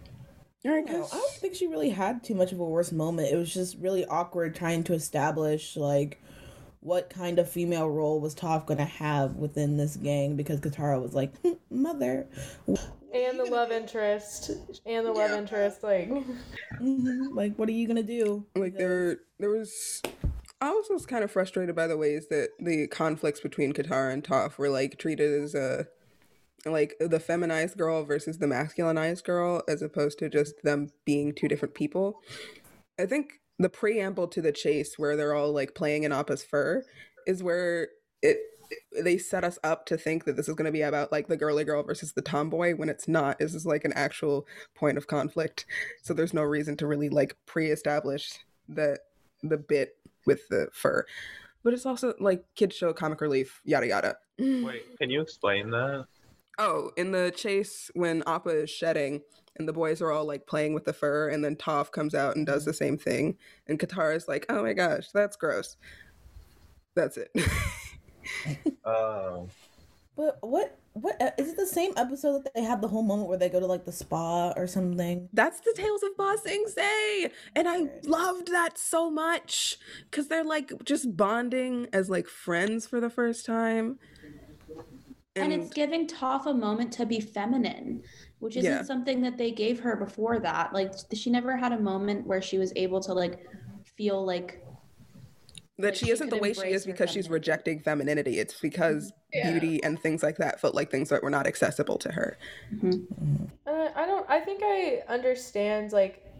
[SPEAKER 1] All right,
[SPEAKER 4] No,
[SPEAKER 1] guys.
[SPEAKER 4] I don't think she really had too much of a worse moment. It was just really awkward trying to establish like what kind of female role was Toph gonna have within this gang because Katara was like, "Hmm, mother.
[SPEAKER 3] And the love interest. And the love interest. Like. [laughs]
[SPEAKER 4] Mhm, Like, what are you gonna do?
[SPEAKER 1] like there there was I also was kind of frustrated by the ways that the conflicts between Katara and Toph were like treated as uh like the feminized girl versus the masculinized girl as opposed to just them being two different people. I think the preamble to the chase where they're all like playing in Appa's fur is where it they set us up to think that this is going to be about like the girly girl versus the tomboy when it's not this is like an actual point of conflict so there's no reason to really like pre-establish the the bit with the fur but it's also like kids show comic relief yada yada
[SPEAKER 2] Wait, can you explain that?
[SPEAKER 1] Oh in the chase when appa is shedding and the boys are all like playing with the fur and then toph comes out and does the same thing and katara's like oh my gosh that's gross that's it
[SPEAKER 2] Oh, [laughs]
[SPEAKER 4] But what what uh, it the same episode that they have the whole moment where they go to like the spa or something?
[SPEAKER 1] That's the Tales of Ba Sing Se. And I loved that so much because they're like just bonding as like friends for the first time.
[SPEAKER 7] And it's giving Toph a moment to be feminine, which isn't
[SPEAKER 1] Yeah.
[SPEAKER 7] something that they gave her before that. Like she never had a moment where she was able to like feel like
[SPEAKER 1] that
[SPEAKER 7] like,
[SPEAKER 1] she
[SPEAKER 7] she
[SPEAKER 1] isn't the way she is
[SPEAKER 7] her
[SPEAKER 1] because she's rejecting femininity. It's because mm-hmm.
[SPEAKER 3] Yeah.
[SPEAKER 1] beauty and things like that felt like things that were not accessible to her. Mm-hmm. Mm-hmm.
[SPEAKER 3] Uh, I don't. I think I understand like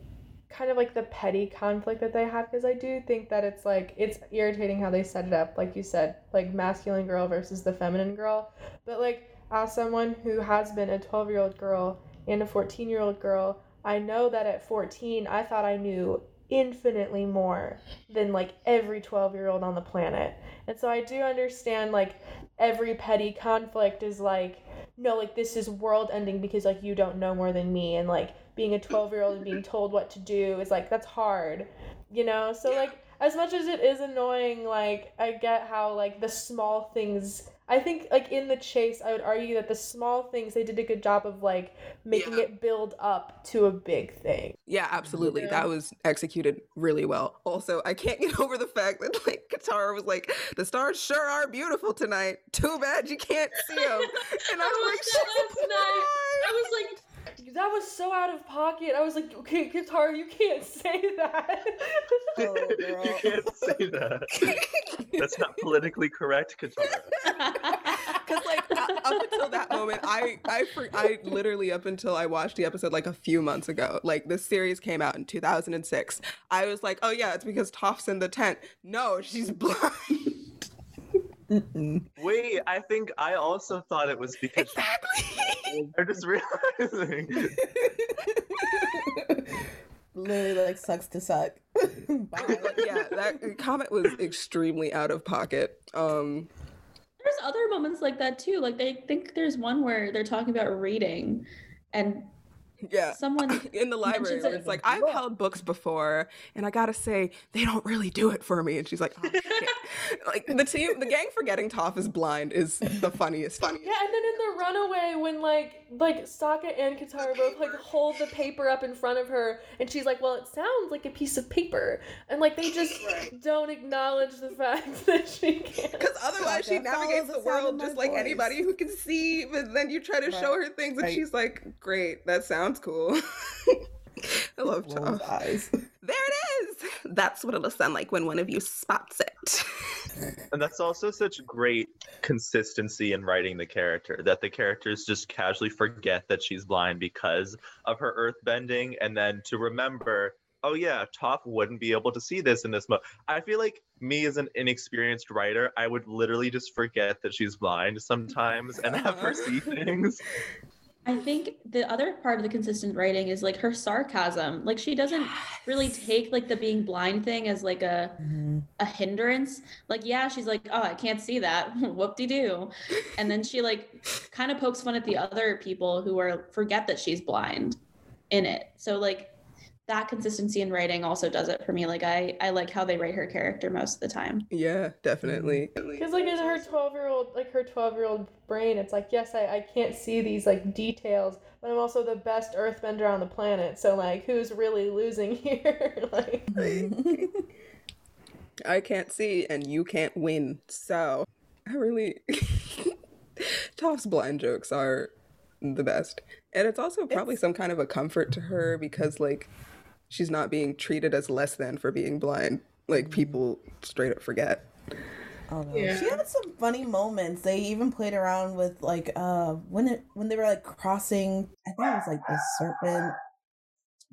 [SPEAKER 3] kind of like the petty conflict that they have because I do think that it's like it's irritating how they set it up, like you said, like masculine girl versus the feminine girl. But like as someone who has been a twelve year old girl and a fourteen year old girl, I know that at fourteen I thought I knew infinitely more than like every 12 year old on the planet. And so I do understand like every petty conflict is like no like this is world ending because like you don't know more than me and like being a 12 year old and being told what to do is like that's hard you know so like as much as it is annoying like i get how like the small things i think like in the chase i would argue that the small things they did a good job of like making
[SPEAKER 1] Yeah.
[SPEAKER 3] it build up to a big thing
[SPEAKER 1] Yeah, absolutely.
[SPEAKER 3] Yeah.
[SPEAKER 1] That was executed really well. Also, I can't get [laughs] over the fact that like Katara was like, "The stars sure are beautiful tonight. Too bad you can't see them." [laughs] And I was like,
[SPEAKER 3] last night. I was like, that was so out of pocket. I was like, okay, Guitar, you can't say that. [laughs]
[SPEAKER 4] Oh,
[SPEAKER 2] you can't say that. [laughs] That's not politically correct, Katara. [laughs]
[SPEAKER 1] Because like u- up until that moment, I I for, I literally up until I watched the episode like a few months ago. Like this series came out in 2006. I was like, oh yeah, it's because Toph's in the tent. No, she's blind.
[SPEAKER 4] Mm-mm.
[SPEAKER 2] Wait, I think I also thought it was because
[SPEAKER 1] exactly. [laughs]
[SPEAKER 2] I'm just realizing. [laughs]
[SPEAKER 4] Literally like sucks to suck. [laughs]
[SPEAKER 1] Yeah, that comment was extremely out of pocket. Um,
[SPEAKER 7] There's other moments like that too. Like they think there's one where they're talking about reading, and
[SPEAKER 1] yeah.
[SPEAKER 7] someone [laughs]
[SPEAKER 1] In the library,
[SPEAKER 7] mentions
[SPEAKER 1] where
[SPEAKER 7] it-
[SPEAKER 1] it's like I've held books before, and I gotta say they don't really do it for me. And she's like, oh, [laughs] like the team, the gang forgetting Toph is blind is the funniest. Funniest.
[SPEAKER 3] yeah, and then in the runaway, when like like Sokka and Katara both like hold the paper up in front of her, and she's like, "Well, it sounds like a piece of paper," and like they just [laughs] don't acknowledge the fact that she can't.
[SPEAKER 1] Because otherwise, she navigates
[SPEAKER 4] the
[SPEAKER 1] the world
[SPEAKER 4] of my
[SPEAKER 1] just like anybody who can see. But then you try to show her things, and
[SPEAKER 4] Right.
[SPEAKER 1] she's like, "Great, that sounds cool." [laughs] I love
[SPEAKER 4] Rolls
[SPEAKER 1] Toph.
[SPEAKER 4] eyes. [laughs]
[SPEAKER 1] There it is. That's what it'll sound like when one of you spots it. [laughs]
[SPEAKER 2] And that's also such great consistency in writing the character that the characters just casually forget that she's blind because of her earth bending and then to remember oh yeah Toph wouldn't be able to see this in this mode i feel like me as an inexperienced writer i would literally just forget that she's blind sometimes and have her uh-huh. see things
[SPEAKER 7] I think the other part of the consistent writing is like her sarcasm. Like she doesn't really take like the being blind thing as like a
[SPEAKER 4] Mhm.
[SPEAKER 7] a hindrance. Like yeah, she's like, "Oh, I can't see that." [laughs] Whoop de doo. And then she like kind of pokes fun at the other people who are forget that she's blind in it. So like that consistency in writing also does it for me. Like I I like how they write her character most of the time.
[SPEAKER 1] Yeah, definitely. Mm-hmm.
[SPEAKER 3] Because like in her twelve year old like her twelve year old brain, it's like yes, I, I can't see these like details, but I'm also the best earthbender on the planet. So like who's really losing [laughs] here? [laughs] like [laughs]
[SPEAKER 1] I can't see and you can't win. So I really Toph's blind jokes are the best. And it's also probably some kind of a comfort to her because like she's not being treated as less than for being blind. Like people straight up forget.
[SPEAKER 4] Oh.
[SPEAKER 3] Yeah.
[SPEAKER 4] She had some funny moments. They even played around with like uh when it when they were like crossing. I think it was like the serpent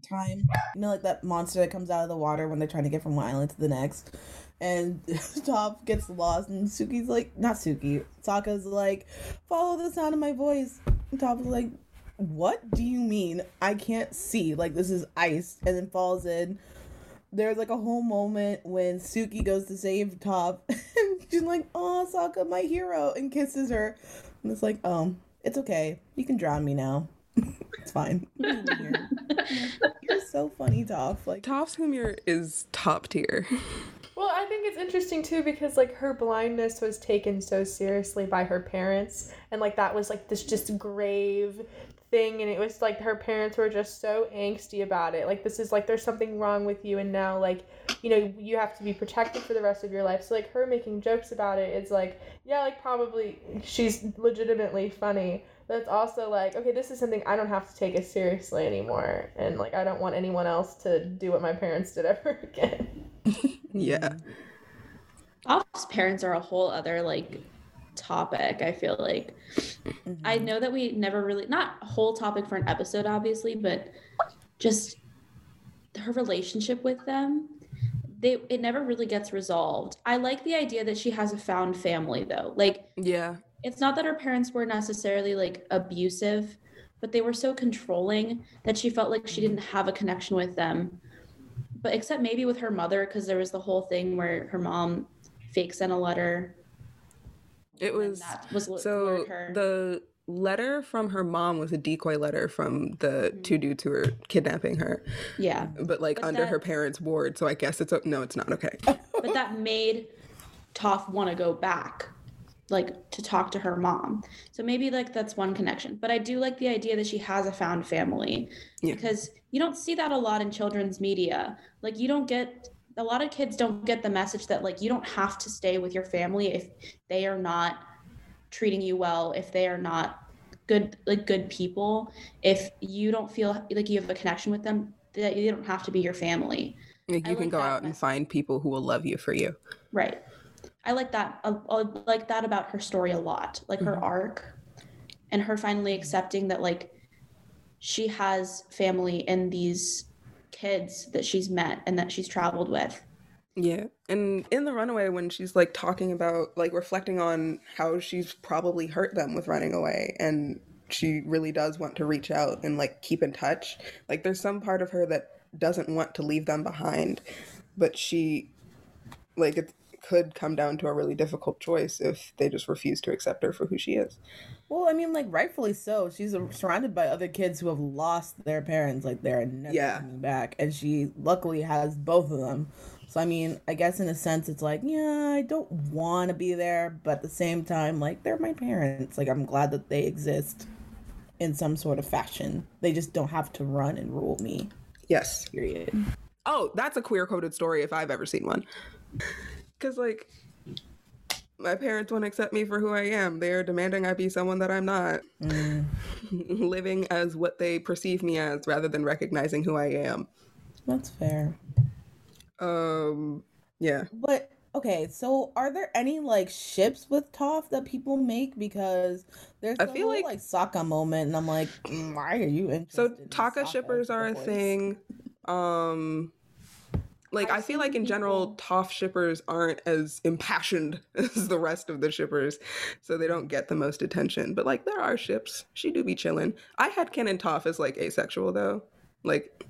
[SPEAKER 4] time. You know, like that monster that comes out of the water when they're trying to get from one island to the next. And [laughs] Toph gets lost, and Suki's like, not Suki. Sokka's like, follow the sound of my voice. And Toph is like, what do you mean? I can't see. Like this is ice, and then falls in there's like a whole moment when Suki goes to save Toph and [laughs] she's like, Oh, Sokka, my hero, and kisses her. And it's like, Um, it's okay. You can drown me now. [laughs] it's fine. [laughs] Leave me here. You're so funny, Toph. Like,
[SPEAKER 1] Toph's humor is top tier.
[SPEAKER 3] Well, I think it's interesting too because like her blindness was taken so seriously by her parents, and like that was like this just grave thing, and it was like her parents were just so angsty about it. Like this is like there's something wrong with you, and now like you know you have to be protected for the rest of your life. So like her making jokes about it is like yeah, like probably she's legitimately funny. But it's also like, okay, this is something I don't have to take as seriously anymore. And like, I don't want anyone else to do what my parents did ever [laughs] again.
[SPEAKER 1] yeah.
[SPEAKER 7] Toph's parents are a whole other like topic. I feel like I mm-hmm. know that we never really not a whole topic for an episode, obviously, but just her relationship with them. They it never really gets resolved. I like the idea that she has a found family though. Like
[SPEAKER 1] Yeah.
[SPEAKER 7] it's not that her parents were necessarily like abusive, but they were so controlling that she felt like she didn't have a connection with them. But except maybe with her mother, because there was the whole thing where her mom fake sent a letter.
[SPEAKER 1] It was
[SPEAKER 7] was
[SPEAKER 1] so the letter from her mom was a decoy letter from the hmm. two dudes who were kidnapping her,
[SPEAKER 7] yeah,
[SPEAKER 1] but like
[SPEAKER 7] But
[SPEAKER 1] under her parents' ward. So I guess it's no, it's not okay. [laughs]
[SPEAKER 7] but that made Toph want to go back, like to talk to her mom. So maybe like that's one connection. But I do like the idea that she has a found family
[SPEAKER 1] Yeah.
[SPEAKER 7] because you don't see that a lot in children's media. Like you don't get a lot of kids don't get the message that like you don't have to stay with your family if they are not treating you well, if they are not good like good people, if you don't feel like you have a connection with them, that you don't have to be your family.
[SPEAKER 1] Like
[SPEAKER 7] I
[SPEAKER 1] you can
[SPEAKER 7] like
[SPEAKER 1] go out and find people who will love you for you.
[SPEAKER 7] Right. I like that. I, I like that about her story a lot. Like her
[SPEAKER 1] Mhm.
[SPEAKER 7] arc, and her finally accepting that like she has family in these kids that she's met and that she's traveled with.
[SPEAKER 1] Yeah. And in The Runaway, when she's like talking about, like reflecting on how she's probably hurt them with running away, and she really does want to reach out and like keep in touch. Like there's some part of her that doesn't want to leave them behind, but she, like, it could come down to a really difficult choice if they just refuse to accept her for who she is.
[SPEAKER 4] well, I mean, like, rightfully so. She's uh, surrounded by other kids who have lost their parents, like, they're never
[SPEAKER 1] Yeah.
[SPEAKER 4] coming back. And she luckily has both of them. So, I mean, I guess in a sense, it's like, yeah, I don't want to be there. But at the same time, like, they're my parents. Like, I'm glad that they exist in some sort of fashion. They just don't have to run and rule me,
[SPEAKER 1] Yes.
[SPEAKER 4] period.
[SPEAKER 1] Oh, that's a queer coded story if I've ever seen one. Because, like, my parents won't accept me for who I am. They are demanding I be someone that I'm not.
[SPEAKER 4] Mm, [laughs]
[SPEAKER 1] Living as what they perceive me as rather than recognizing who I am.
[SPEAKER 4] that's fair.
[SPEAKER 1] Um, yeah.
[SPEAKER 4] But okay, so are there any like ships with Toph that people make because there's
[SPEAKER 1] I
[SPEAKER 4] the
[SPEAKER 1] feel
[SPEAKER 4] whole,
[SPEAKER 1] like-
[SPEAKER 4] like Sokka moment, and I'm like, mm, why are you interested?
[SPEAKER 1] So
[SPEAKER 4] Tokka
[SPEAKER 1] shippers are a thing. Um like I,
[SPEAKER 7] I've
[SPEAKER 1] feel like in general
[SPEAKER 7] people-
[SPEAKER 1] Toph shippers aren't as impassioned [laughs] as the rest of the shippers, so they don't get the most attention. But like there are ships. She do be chilling. I headcanon Toph as like asexual though. Like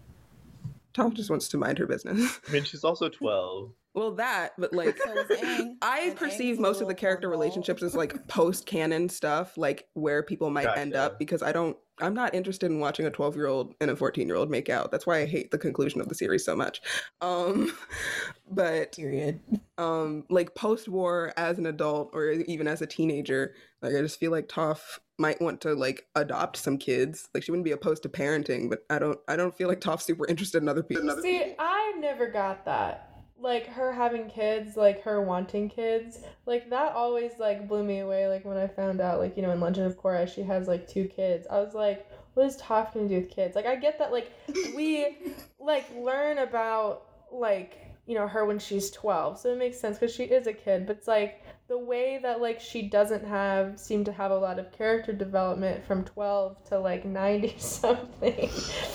[SPEAKER 1] Toph just wants to mind her business.
[SPEAKER 2] I mean, she's also 12.
[SPEAKER 1] Well that, but like
[SPEAKER 4] So Aang,
[SPEAKER 1] I perceive
[SPEAKER 4] Aang's
[SPEAKER 1] most of the character
[SPEAKER 4] cornball.
[SPEAKER 1] relationships as like post canon stuff, like where people might end up because I don't I'm not interested in watching a 12 year old and a 14 year old make out. That's why I hate the conclusion of the series so much. Um [laughs] but
[SPEAKER 4] Period.
[SPEAKER 1] um like post war as an adult or even as a teenager, like I just feel like Toph might want to like adopt some kids. Like she wouldn't be opposed to parenting, but I don't I don't feel like Toph's super interested in other people.
[SPEAKER 3] See, I never got that. Like her having kids, like her wanting kids, like that always like blew me away. Like when I found out, like you know, in Legend of Korra, she has like two kids. I was like, what is Toph gonna do with kids? Like I get that, like we [laughs] like learn about like you know her when she's 12 so it makes sense because she is a kid but it's like the way that like she doesn't have seem to have a lot of character development from 12 to like 90 [laughs] something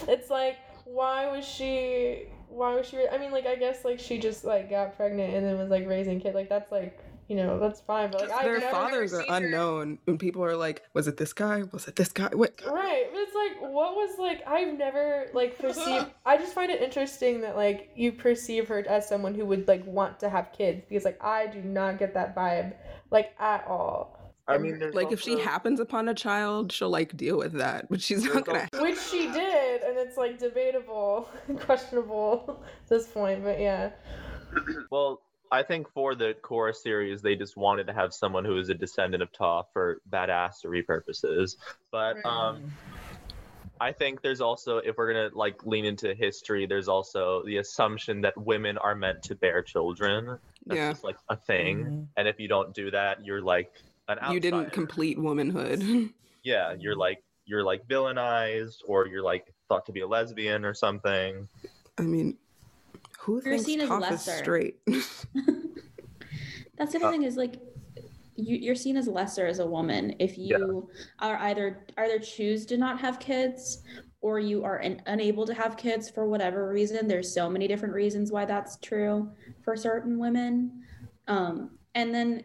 [SPEAKER 3] it's like why was she why was she i mean like i guess like she just like got pregnant and then was like raising kid like that's like you know that's fine but like
[SPEAKER 1] Their fathers are unknown, and people are like, "Was it this guy? Was it this guy?" What?
[SPEAKER 3] Right, but it's like, what was like? I've never like [laughs] perceived. I just find it interesting that like you perceive her as someone who would like want to have kids because like I do not get that vibe like at all.
[SPEAKER 2] I mean, there's
[SPEAKER 1] Like, if she happens upon a child, she'll like deal with that, but she's not gonna.
[SPEAKER 3] Which she did, and it's like debatable, [laughs] questionable at this point. But yeah, [clears throat]
[SPEAKER 2] Well, I think for the Korra series, they just wanted to have someone who is a descendant of Toph for badassery purposes. But um, I think there's also, if we're gonna like lean into history, there's also the assumption that women are meant to bear children. That's
[SPEAKER 1] Yeah.
[SPEAKER 2] just like a thing,
[SPEAKER 4] Mhm.
[SPEAKER 2] and if you don't do that, you're like an outsider.
[SPEAKER 1] You didn't complete womanhood. [laughs]
[SPEAKER 2] Yeah, you're like you're like villainized, or you're like thought to be a lesbian or something.
[SPEAKER 1] I mean, who
[SPEAKER 7] You're
[SPEAKER 1] thinks
[SPEAKER 7] seen as
[SPEAKER 1] Toph is
[SPEAKER 7] lesser.
[SPEAKER 1] straight? [laughs] [laughs]
[SPEAKER 7] That's the other
[SPEAKER 2] Uh,
[SPEAKER 7] thing is like you, you're seen as lesser as a woman if you are either either choose to not have kids or you are un- unable to have kids for whatever reason. There's so many different reasons why that's true for certain women. Um, and then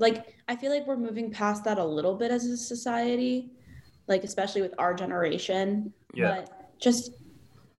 [SPEAKER 7] like I feel like we're moving past that a little bit as a society, like especially with our generation.
[SPEAKER 2] Yeah.
[SPEAKER 7] But just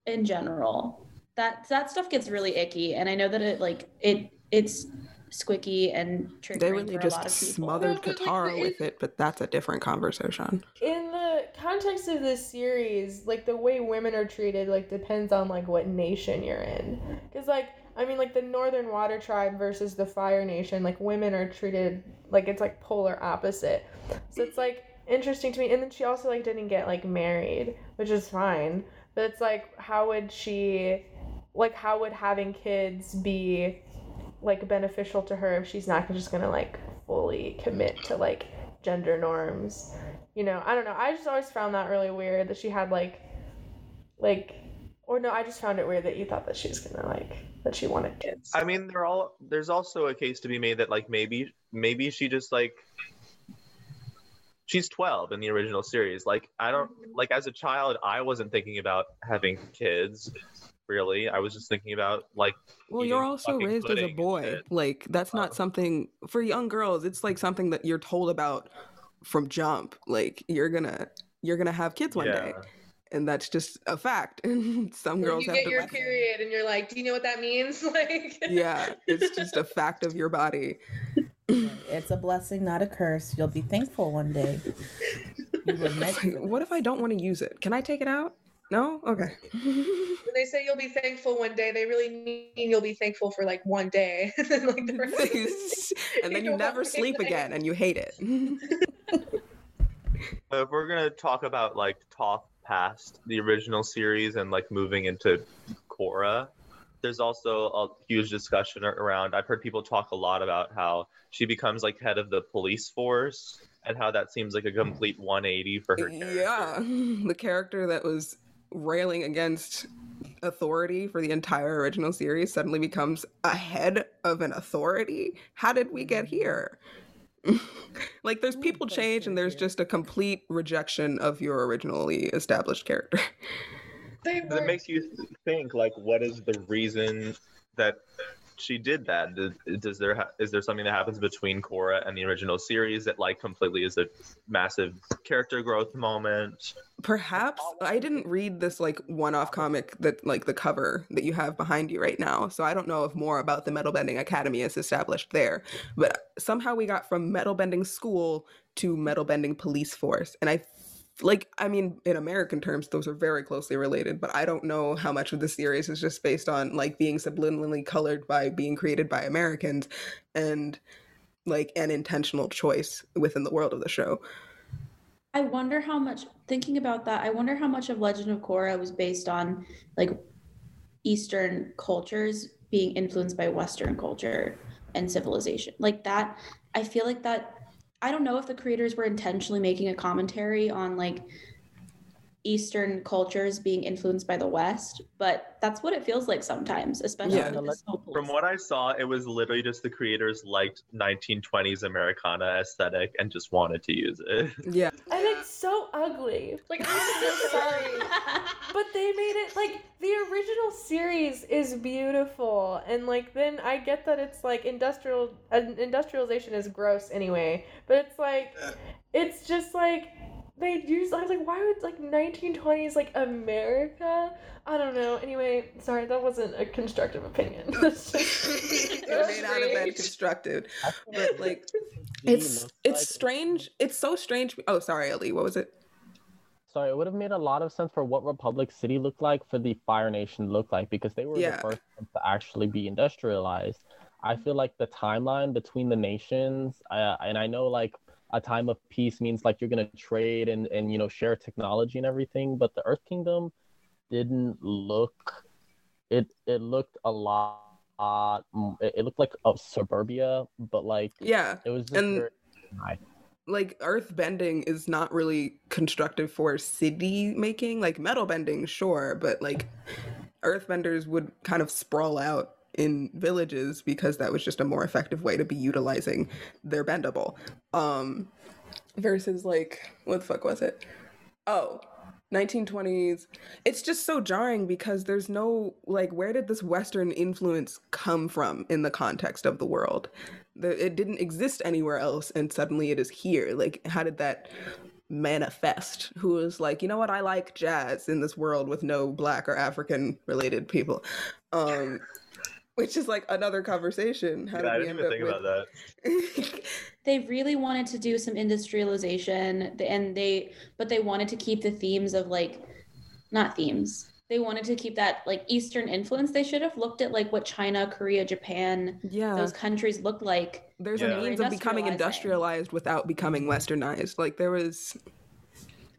[SPEAKER 7] in general, that that stuff gets really icky, and I know that it like it it's squicky and triggering
[SPEAKER 1] they really
[SPEAKER 7] for a
[SPEAKER 1] just
[SPEAKER 7] lot of people.
[SPEAKER 1] smothered [laughs]
[SPEAKER 3] No, but, like,
[SPEAKER 1] Katara with it, but that's a different conversation.
[SPEAKER 3] in the context of this series, like the way women are treated, like depends on like what nation you're in. Because like I mean, like the Northern Water Tribe versus the Fire Nation, like women are treated like it's like polar opposite. So it's like interesting to me. And then she also like didn't get like married, which is fine. But it's like, how would she, like, how would having kids be like beneficial to her if she's not just gonna like fully commit to like gender norms? You know, I don't know. I just always found that really weird that she had like, like, or no, I just found it weird that you thought that she was gonna like that she wanted kids.
[SPEAKER 2] I mean, there all there's also a case to be made that like maybe maybe she just like she's 12 in the original series. Like I don't like as a child I wasn't thinking about having kids really. I was just thinking about like
[SPEAKER 1] Well, you're also raised as a boy. Like that's not
[SPEAKER 2] Oh.
[SPEAKER 1] something for young girls. It's like something that you're told about from jump. Like you're gonna you're gonna have kids one day,
[SPEAKER 2] yeah.
[SPEAKER 1] And that's just a fact. And [laughs] some girls
[SPEAKER 3] you
[SPEAKER 1] have
[SPEAKER 3] get
[SPEAKER 1] to.
[SPEAKER 3] your
[SPEAKER 1] rec-
[SPEAKER 3] period and you're like, do you know what that means? [laughs] Like,
[SPEAKER 1] yeah, it's just a fact of your body.
[SPEAKER 4] It's a blessing, not a curse. You'll be thankful one day. You were [laughs] meant
[SPEAKER 1] Like, what if I don't want to use it? Can I take it out? No. Okay.
[SPEAKER 3] when they say you'll be thankful one day, they really mean you'll be thankful for like one day, and then like the rest
[SPEAKER 1] and then you
[SPEAKER 3] You're
[SPEAKER 1] never
[SPEAKER 3] welcome.
[SPEAKER 1] sleep again, and you hate it.
[SPEAKER 2] But if we're gonna talk about like talk past the original series and like moving into Korra, there's also a huge discussion around. I've heard people talk a lot about how she becomes like head of the police force and how that seems like a complete 180 for her. character.
[SPEAKER 1] Yeah, [laughs] the character that was railing against authority for the entire original series suddenly becomes a head of an authority. How did we get here? [laughs] like, there's people
[SPEAKER 4] place
[SPEAKER 1] change, and there's
[SPEAKER 4] here.
[SPEAKER 1] just a complete rejection of your originally established character.
[SPEAKER 3] They
[SPEAKER 2] 'Cause It makes you think like, what is the reason that she did that? Does, does there ha- is there something that happens between Korra and the original series that like completely is a massive character growth moment?
[SPEAKER 1] Perhaps I didn't read this like one-off comic that like the cover that you have behind you right now, so I don't know if more about the Metal Bending Academy is established there. But somehow we got from Metal Bending School to Metal Bending Police Force, and I like I mean in American terms those are very closely related, but I don't know how much of the series is just based on like being subliminally colored by being created by Americans and like an intentional choice within the world of the show.
[SPEAKER 7] I wonder how much thinking about that. I wonder how much of Legend of Korra was based on like Eastern cultures being influenced by Western culture and civilization. Like that, I feel like that. I don't know if the creators were intentionally making a commentary on like Eastern cultures being influenced by the West, but that's what it feels like sometimes, especially
[SPEAKER 1] Yeah.
[SPEAKER 7] with this whole police
[SPEAKER 2] From what I saw, it was literally just the creators liked 1920s Americana aesthetic and just wanted to use it.
[SPEAKER 1] Yeah.
[SPEAKER 3] And it's so ugly. Like I'm so sorry. [laughs] But they made it like the original series is beautiful, and like then I get that it's like industrial uh, industrialization is gross anyway, but it's like it's just like they use. I was like, why would like 1920s like America? I don't know. Anyway, sorry, that wasn't a constructive opinion. [laughs]
[SPEAKER 1] It may not have been constructed, but like it's it's strange. It's so strange. Oh, sorry, Alie. What was it?
[SPEAKER 5] Sorry, it would have made a lot of sense for what Republic City looked like for the Fire Nation looked like because they were
[SPEAKER 1] Yeah.
[SPEAKER 5] the first ones to actually be industrialized. I feel like the timeline between the nations, uh, and I know like a time of peace means like you're gonna trade and and you know share technology and everything, but the Earth Kingdom didn't look. It it looked a lot. mm, It, it looked like a suburbia, but like
[SPEAKER 1] Yeah,
[SPEAKER 5] it was just
[SPEAKER 1] And-
[SPEAKER 5] very high.
[SPEAKER 1] Like earth bending is not really constructive for city making. Like metal bending, sure, but like earth benders would kind of sprawl out in villages because that was just a more effective way to be utilizing their bendable. Um versus like what the fuck was it? Oh, 1920s. It's just so jarring because there's no like where did this western influence come from in the context of the world? The, it didn't exist anywhere else and suddenly it is here. Like how did that manifest? Who was like, "You know what? I like jazz in this world with no black or African related people." Um which is like another conversation. How
[SPEAKER 2] Yeah, I
[SPEAKER 1] did we
[SPEAKER 2] didn't even think
[SPEAKER 1] with
[SPEAKER 2] about that. [laughs]
[SPEAKER 7] they really wanted to do some industrialization and they but they wanted to keep the themes of like not themes they wanted to keep that like eastern influence they should have looked at like what china korea japan
[SPEAKER 1] yeah.
[SPEAKER 7] those countries looked like
[SPEAKER 1] there's
[SPEAKER 2] Yeah.
[SPEAKER 1] a means of becoming industrialized without becoming westernized. Like there was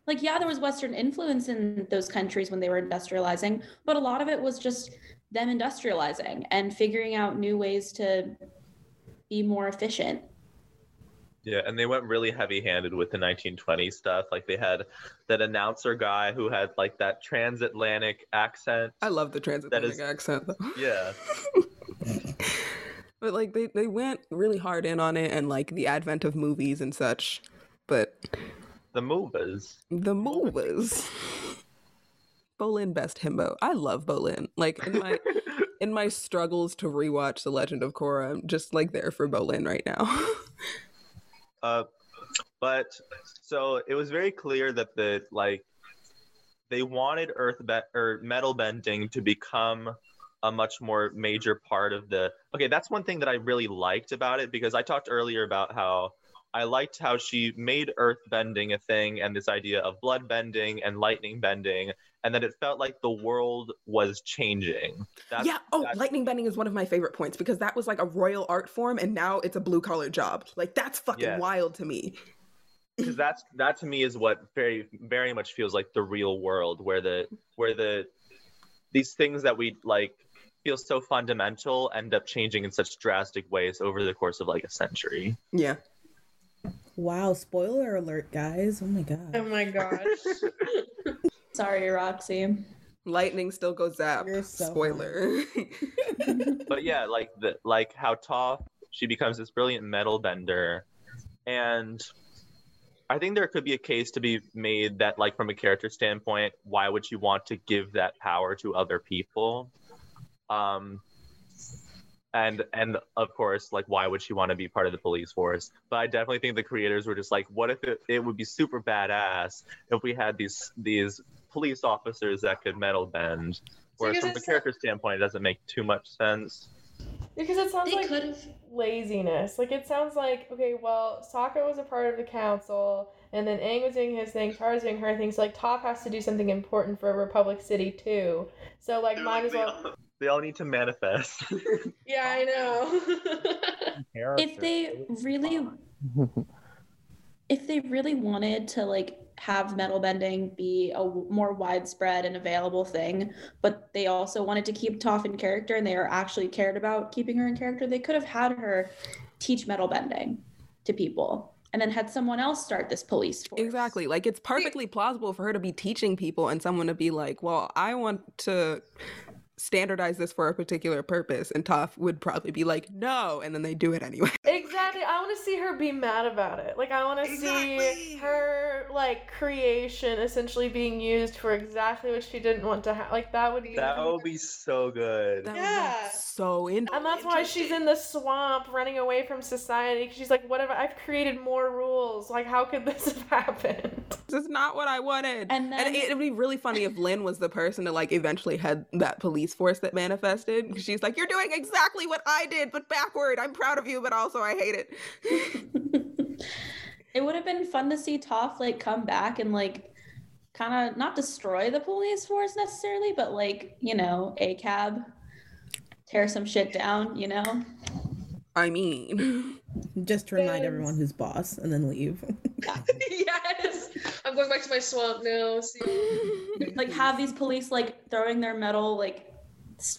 [SPEAKER 7] like yeah there was western influence in those countries when they were industrializing but a lot of it was just them industrializing and figuring out new ways to be more efficient
[SPEAKER 2] Yeah, and they went really heavy-handed with the 1920s stuff. Like they had that announcer guy who had like that transatlantic accent.
[SPEAKER 1] I love the transatlantic
[SPEAKER 2] is-
[SPEAKER 1] accent though.
[SPEAKER 2] Yeah, [laughs]
[SPEAKER 1] But like they, they went really hard in on it and like the advent of movies and such. But
[SPEAKER 2] the movers.
[SPEAKER 1] the movers. Bolin best himbo. I love Bolin. Like in my in my struggles to rewatch The Legend of Korra, I'm just like there for Bolin right now. [laughs]
[SPEAKER 2] Uh, but so it was very clear that the like they wanted earth be- or metal bending to become a much more major part of the okay that's one thing that i really liked about it because i talked earlier about how i liked how she made earth bending a thing and this idea of blood bending and lightning bending and that it felt like the world was changing that's,
[SPEAKER 1] yeah. Oh, lightning bending is one of my favorite points because that was like a royal art form and now it's a blue collar job. Like that's fucking
[SPEAKER 2] Yeah.
[SPEAKER 1] wild to me. [clears throat]
[SPEAKER 2] because that's that to me is what very very much feels like the real world where the where the these things that we like feel so fundamental end up changing in such drastic ways over the course of like a century
[SPEAKER 1] Yeah.
[SPEAKER 4] Wow, spoiler alert, guys. Oh my god.
[SPEAKER 3] oh my gosh. [laughs]
[SPEAKER 7] sorry roxy
[SPEAKER 1] Lightning still goes zap.
[SPEAKER 4] So
[SPEAKER 1] Spoiler. [laughs] [laughs]
[SPEAKER 2] but yeah like the like how Toph she becomes this brilliant metal bender and I think there could be a case to be made that like from a character standpoint why would you want to give that power to other people um and and of course like why would she want to be part of the police force but i definitely think the creators were just like what if it, it would be super badass if we had these these police officers that could metal bend whereas
[SPEAKER 3] because
[SPEAKER 2] from a
[SPEAKER 3] it's-
[SPEAKER 2] character standpoint it doesn't make too much sense
[SPEAKER 3] Because it sounds
[SPEAKER 7] they
[SPEAKER 3] like
[SPEAKER 7] could have
[SPEAKER 3] laziness. Like it sounds like okay, well, Sokka was a part of the council, and then Aang was doing his thing, Tara's doing her thing. So like Toph has to do something important for Republic City too. So like might as well.
[SPEAKER 2] They all need to manifest [laughs]
[SPEAKER 3] Yeah, I know. [laughs]
[SPEAKER 7] if they really [laughs] if they really wanted to like have metal bending be a more widespread and available thing but they also wanted to keep Toph in character and they are actually cared about keeping her in character they could have had her teach metal bending to people and then had someone else start this police force.
[SPEAKER 1] Exactly. Like it's perfectly plausible for her to be teaching people and someone to be like, "Well, I want to standardize this for a particular purpose." And Toph would probably be like, "No," and then they do it anyway.
[SPEAKER 3] Exactly. I want to see her be mad about it. Like I want to
[SPEAKER 1] Exactly.
[SPEAKER 3] see her like creation essentially being used for exactly what she didn't want to have. Like that would be
[SPEAKER 2] That would be so good.
[SPEAKER 1] That
[SPEAKER 3] Yeah.
[SPEAKER 1] would be so in-
[SPEAKER 3] And that's why she's in the swamp running away from society. She's like, whatever I've created more rules? Like, how could [laughs] this have happened?
[SPEAKER 1] This is not what I wanted.
[SPEAKER 7] And then-
[SPEAKER 1] it would be really funny if Lin was the person to like eventually head that police force that manifested. She's like, "You're doing exactly what I did, but backward. I'm proud of you, but also I hate it." [laughs]
[SPEAKER 7] it would have been fun to see Toph like come back and like kind of not destroy the police force necessarily, but like you know, a cab, tear some shit down. You know,
[SPEAKER 1] I mean, [laughs]
[SPEAKER 4] Just to remind
[SPEAKER 8] Yes.
[SPEAKER 4] everyone who's boss and then leave. [laughs]
[SPEAKER 8] yes. I'm going back to my swamp now. See?
[SPEAKER 7] like have these police like throwing their metal like s-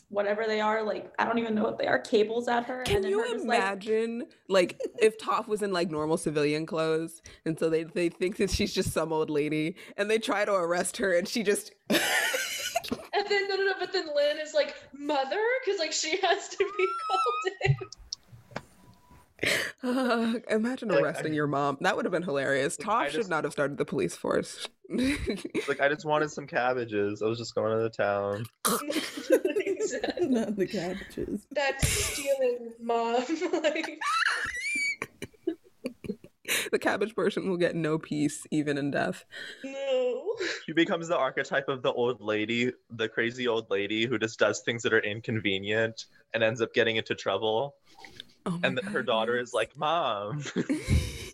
[SPEAKER 7] whatever they are like I don't even know what they are cables at her.
[SPEAKER 1] can
[SPEAKER 7] and
[SPEAKER 1] you
[SPEAKER 7] her just, like,
[SPEAKER 1] imagine like if Toph was in like normal civilian clothes, and so they they think that she's just some old lady, and they try to arrest her, and she just. [laughs]
[SPEAKER 8] And then no, no, no. But then Lin is like mother, because like she has to be called in. [laughs]
[SPEAKER 1] Uh, imagine
[SPEAKER 2] Like,
[SPEAKER 1] arresting
[SPEAKER 2] I-
[SPEAKER 1] your mom. That would have been hilarious.
[SPEAKER 2] Like,
[SPEAKER 1] Toph
[SPEAKER 2] I
[SPEAKER 1] should not have started the police force.
[SPEAKER 2] Like I just wanted some cabbages. I was just going to the town. [laughs]
[SPEAKER 8] exactly. [laughs]
[SPEAKER 4] Not the cabbages.
[SPEAKER 8] That's stealing, mom. [laughs] like,
[SPEAKER 1] the cabbage person will get no peace, even in death.
[SPEAKER 8] no.
[SPEAKER 2] She becomes the archetype of the old lady, the crazy old lady who just does things that are inconvenient and ends up getting into trouble.
[SPEAKER 1] Oh
[SPEAKER 2] And th- her daughter is like, "Mom, [laughs] you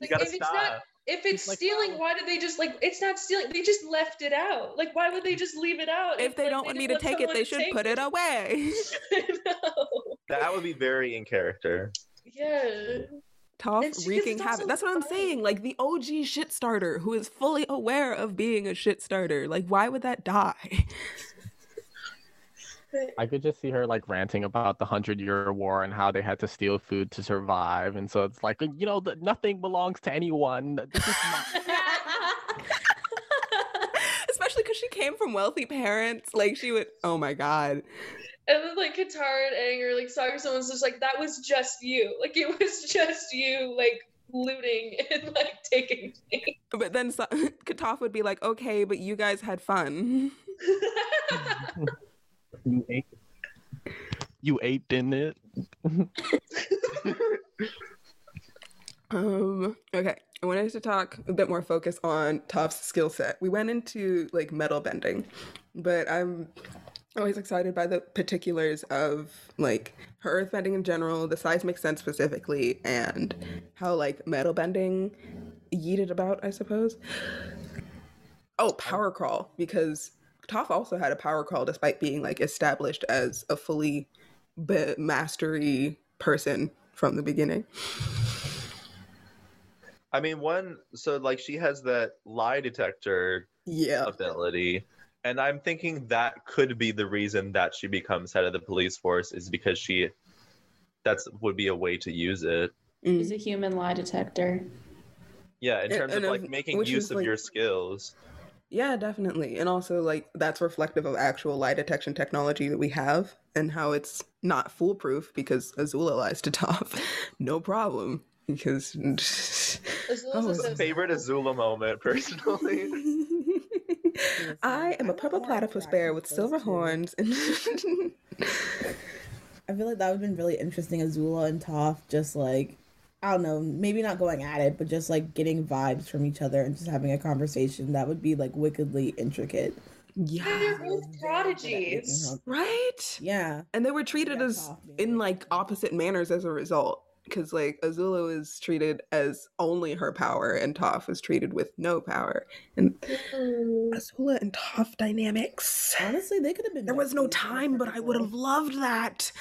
[SPEAKER 8] Like,
[SPEAKER 2] gotta
[SPEAKER 8] if it's
[SPEAKER 2] stop."
[SPEAKER 8] not if it's
[SPEAKER 5] like,
[SPEAKER 8] stealing,
[SPEAKER 5] well-
[SPEAKER 8] why did they just like? It's not stealing. They just left it out. Like, why would they mm-hmm. just leave it out?
[SPEAKER 1] if they
[SPEAKER 8] like,
[SPEAKER 1] don't want me to take it, they should put it away. [laughs]
[SPEAKER 8] no.
[SPEAKER 2] That would be very in character.
[SPEAKER 8] Yeah.
[SPEAKER 1] Toph
[SPEAKER 8] And she-
[SPEAKER 1] wreaking
[SPEAKER 8] it's
[SPEAKER 1] havoc. That's what I'm
[SPEAKER 8] funny.
[SPEAKER 1] saying. Like the OG shit starter who is fully aware of being a shit starter. Like, why would that die? [laughs]
[SPEAKER 5] I could just see her like ranting about the hundred year war and how they had to steal food to survive, and so it's like you know that nothing belongs to anyone. This is my- [laughs] [laughs]
[SPEAKER 1] Especially because she came from wealthy parents. Like, she would, oh my God.
[SPEAKER 8] And then like Katara and Anger, like Sokka someone's just like, that was just you. [laughs] Like it was just you like looting and like taking things.
[SPEAKER 1] But then so- Katoph would be like, okay, but you guys had fun.
[SPEAKER 5] You ate. You ate, didn't it? [laughs]
[SPEAKER 1] Um, okay. I wanted to talk a bit more focus on Toph's skill set. We went into like metal bending, but I'm always excited by the particulars of like her earth bending in general, the seismic sense specifically, and how like metal bending yeeted about, I suppose. Oh, power crawl, because Toph also had a power call despite being like established as a fully be- mastery person from the beginning.
[SPEAKER 2] I mean, one, so like she has that lie detector
[SPEAKER 1] Yeah.
[SPEAKER 2] ability. And I'm thinking that could be the reason that she becomes head of the police force is because she that's would be a way to use it.
[SPEAKER 1] Mm.
[SPEAKER 7] She's a human lie detector.
[SPEAKER 2] Yeah, in
[SPEAKER 1] And-
[SPEAKER 2] terms of like making use of
[SPEAKER 1] like-
[SPEAKER 2] your skills.
[SPEAKER 1] Yeah, definitely. And also, like, that's reflective of actual lie detection technology that we have and how it's not foolproof because Azula lies to [laughs] Toph. no problem. Because.
[SPEAKER 8] Azula's
[SPEAKER 1] Oh,
[SPEAKER 2] My favorite Azula moment, personally. [laughs]
[SPEAKER 1] I am a purple platypus bear with silver horns. And [laughs]
[SPEAKER 4] I feel like that would have been really interesting. Azula and Toph just like, I don't know, maybe not going at it, but just like getting vibes from each other and just having a conversation. That would be like wickedly intricate.
[SPEAKER 1] yeah.
[SPEAKER 8] They're both prodigies.
[SPEAKER 1] Right?
[SPEAKER 4] Yeah.
[SPEAKER 1] And they were treated
[SPEAKER 4] Yeah,
[SPEAKER 1] as
[SPEAKER 4] Toph being
[SPEAKER 1] in
[SPEAKER 4] like-
[SPEAKER 1] like opposite manners as a result. Because like Azula is treated as only her power, and Toph is treated with no power. And mm. Azula and Toph dynamics.
[SPEAKER 4] Honestly, they could have been.
[SPEAKER 1] There was no
[SPEAKER 4] besties. They were
[SPEAKER 1] time, but I would have loved that.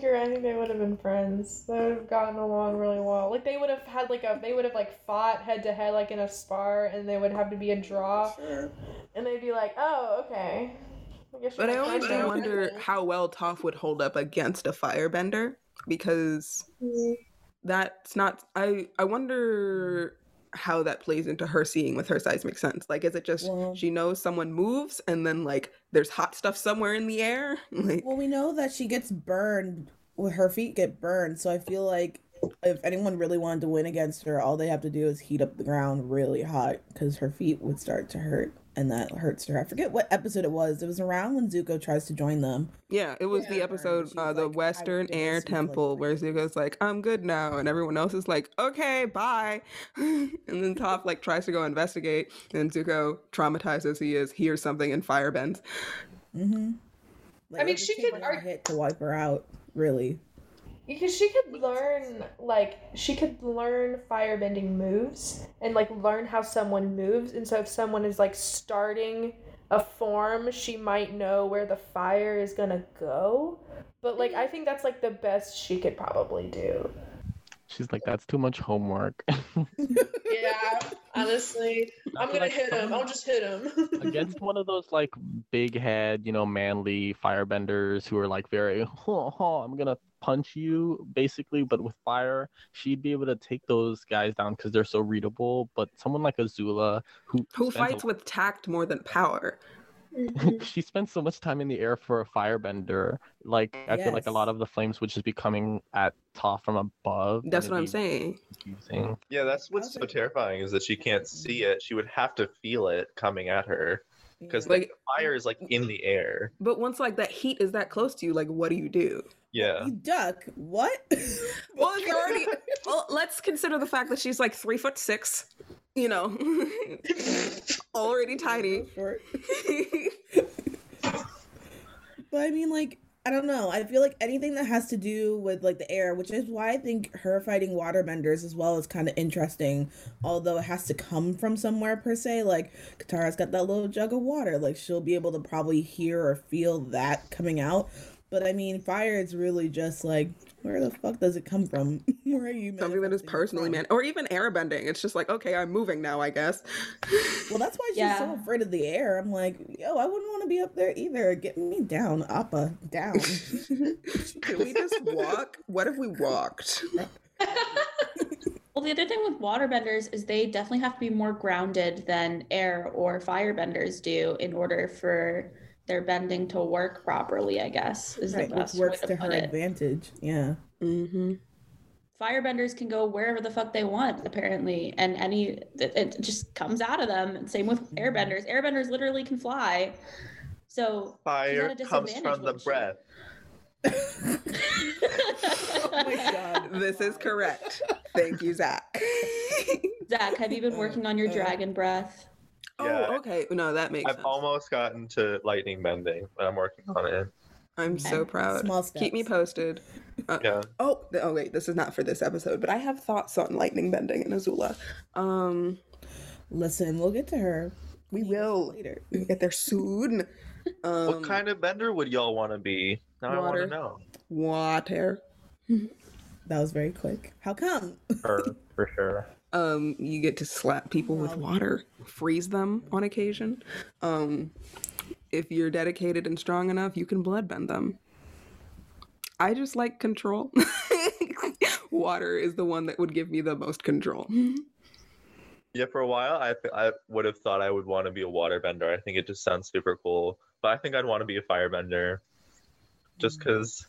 [SPEAKER 3] You're I think they would have been friends. They would have gotten along really well. Like they would have had like a they would have like fought head to head like in a spar and they would have to be a draw
[SPEAKER 4] Sure.
[SPEAKER 3] and they'd be like, Oh, okay. I guess
[SPEAKER 1] But I always do wonder how well Toph would hold up against a firebender because mm-hmm. that's not I I wonder how that plays into her seeing with her seismic sense. Like is it just
[SPEAKER 4] Well-
[SPEAKER 1] she knows someone moves and then like there's hot stuff somewhere in the air? [laughs] Like
[SPEAKER 4] Well, we know that she gets burned. Her feet get burned, so I feel like if anyone really wanted to win against her, all they have to do is heat up the ground really hot because her feet would start to hurt, and that hurts her. I forget what episode it was. It was around when Zuko tries to join them.
[SPEAKER 1] Yeah, it was the episode, uh, the
[SPEAKER 4] like,
[SPEAKER 1] Western Air
[SPEAKER 4] this with, like,
[SPEAKER 1] Temple, where Zuko's like, "I'm good now," and everyone else is like, "Okay, bye." [laughs] and then Toph like tries to go investigate, and Zuko, traumatized as he is, hears something and firebends.
[SPEAKER 4] Mm-hmm.
[SPEAKER 8] I mean, she could
[SPEAKER 4] argue
[SPEAKER 8] arg-
[SPEAKER 4] hit to wipe her out. Really.
[SPEAKER 3] Because she could learn, like, she could learn firebending moves and, like, learn how someone moves. And so if someone is, like, starting a form, she might know where the fire is gonna go. But, like, I think that's, like, the best she could probably do.
[SPEAKER 5] She's like, that's too much homework. [laughs]
[SPEAKER 8] Yeah, honestly, I'm gonna
[SPEAKER 5] Like,
[SPEAKER 8] hit him. I'll just hit him. [laughs]
[SPEAKER 5] Against one of those like big head, you know, manly firebenders who are like very, [laughs] oh, oh, I'm gonna punch you basically, but with fire, she'd be able to take those guys down because they're so readable. But someone like Azula, who
[SPEAKER 1] Who
[SPEAKER 5] spends a-
[SPEAKER 1] fights with tact more than power? [laughs]
[SPEAKER 5] she spends so much time in the air for a firebender. Like I feel like a lot of the flames would just be coming at Toph from above.
[SPEAKER 1] That's what I'm saying.
[SPEAKER 5] confusing.
[SPEAKER 2] Yeah, that's what's so terrifying is that she can't see it. She would have to feel it coming at her because
[SPEAKER 1] Like-
[SPEAKER 2] like fire is like in the air.
[SPEAKER 1] But once like that heat is that close to you, like what do you do?
[SPEAKER 2] Yeah.
[SPEAKER 4] You duck. What? [laughs]
[SPEAKER 1] Well, if you're already well, let's consider the fact that she's like three foot six. You know, [laughs] already tiny. [laughs]
[SPEAKER 4] But I mean, like, I don't know. I feel like anything that has to do with like the air, which is why I think her fighting waterbenders as well is kind of interesting. Although it has to come from somewhere per se. Like Katara's got that little jug of water. Like she'll be able to probably hear or feel that coming out. But I mean, fire is really just like, where the fuck does it come from? [laughs] where are you?
[SPEAKER 1] Something that is personally
[SPEAKER 4] from?
[SPEAKER 1] man, or even airbending. It's just like okay, I'm moving now. I guess. [laughs]
[SPEAKER 4] Well, that's why she's
[SPEAKER 7] Yeah.
[SPEAKER 4] so afraid of the air. I'm like, yo, I wouldn't want to be up there either. Get me down, Appa, down. [laughs]
[SPEAKER 1] Can we just walk? What if we walked?
[SPEAKER 7] Well, the other thing with waterbenders is they definitely have to be more grounded than air or firebenders do in order for their bending to work properly, I guess, is
[SPEAKER 4] right,
[SPEAKER 7] the
[SPEAKER 4] which
[SPEAKER 7] best
[SPEAKER 4] works
[SPEAKER 7] way
[SPEAKER 4] to
[SPEAKER 7] to
[SPEAKER 4] her
[SPEAKER 7] it.
[SPEAKER 4] advantage. Yeah.
[SPEAKER 1] Mm-hmm.
[SPEAKER 7] Firebenders can go wherever the fuck they want, apparently, and any it, it just comes out of them. Same with airbenders. Airbenders literally can fly. So
[SPEAKER 2] Fire comes from the breath. [laughs]
[SPEAKER 4] Oh my god.
[SPEAKER 1] This is correct. Thank you, Zach.
[SPEAKER 7] Zach, have you been working on your [laughs] dragon breath?
[SPEAKER 2] Yeah.
[SPEAKER 1] Oh, okay. No, that makes
[SPEAKER 2] I've
[SPEAKER 1] sense.
[SPEAKER 2] almost gotten to lightning bending, but I'm working on it.
[SPEAKER 1] I'm so
[SPEAKER 7] Okay.
[SPEAKER 1] proud.
[SPEAKER 4] Small
[SPEAKER 1] Keep me posted. Uh,
[SPEAKER 2] Yeah.
[SPEAKER 1] Oh, oh wait, this is not for this episode, but I have thoughts on lightning bending in Azula. Um,
[SPEAKER 4] Listen, we'll get to her
[SPEAKER 1] we will
[SPEAKER 4] later. [laughs]
[SPEAKER 1] we will get there soon. Um,
[SPEAKER 2] what kind of bender would y'all want to be? Now I
[SPEAKER 1] water.
[SPEAKER 2] want to know.
[SPEAKER 1] water? [laughs]
[SPEAKER 4] That was very quick. How come?
[SPEAKER 5] For, [laughs] for sure.
[SPEAKER 1] Um, you get to slap people with water, freeze them on occasion. Um, if you're dedicated and strong enough, you can bloodbend them. I just like control. [laughs] water is the one that would give me the most control.
[SPEAKER 2] Yeah, for a while, I th- I would have thought I would want to be a waterbender. I think it just sounds super cool. But I think I'd want to be a firebender, just because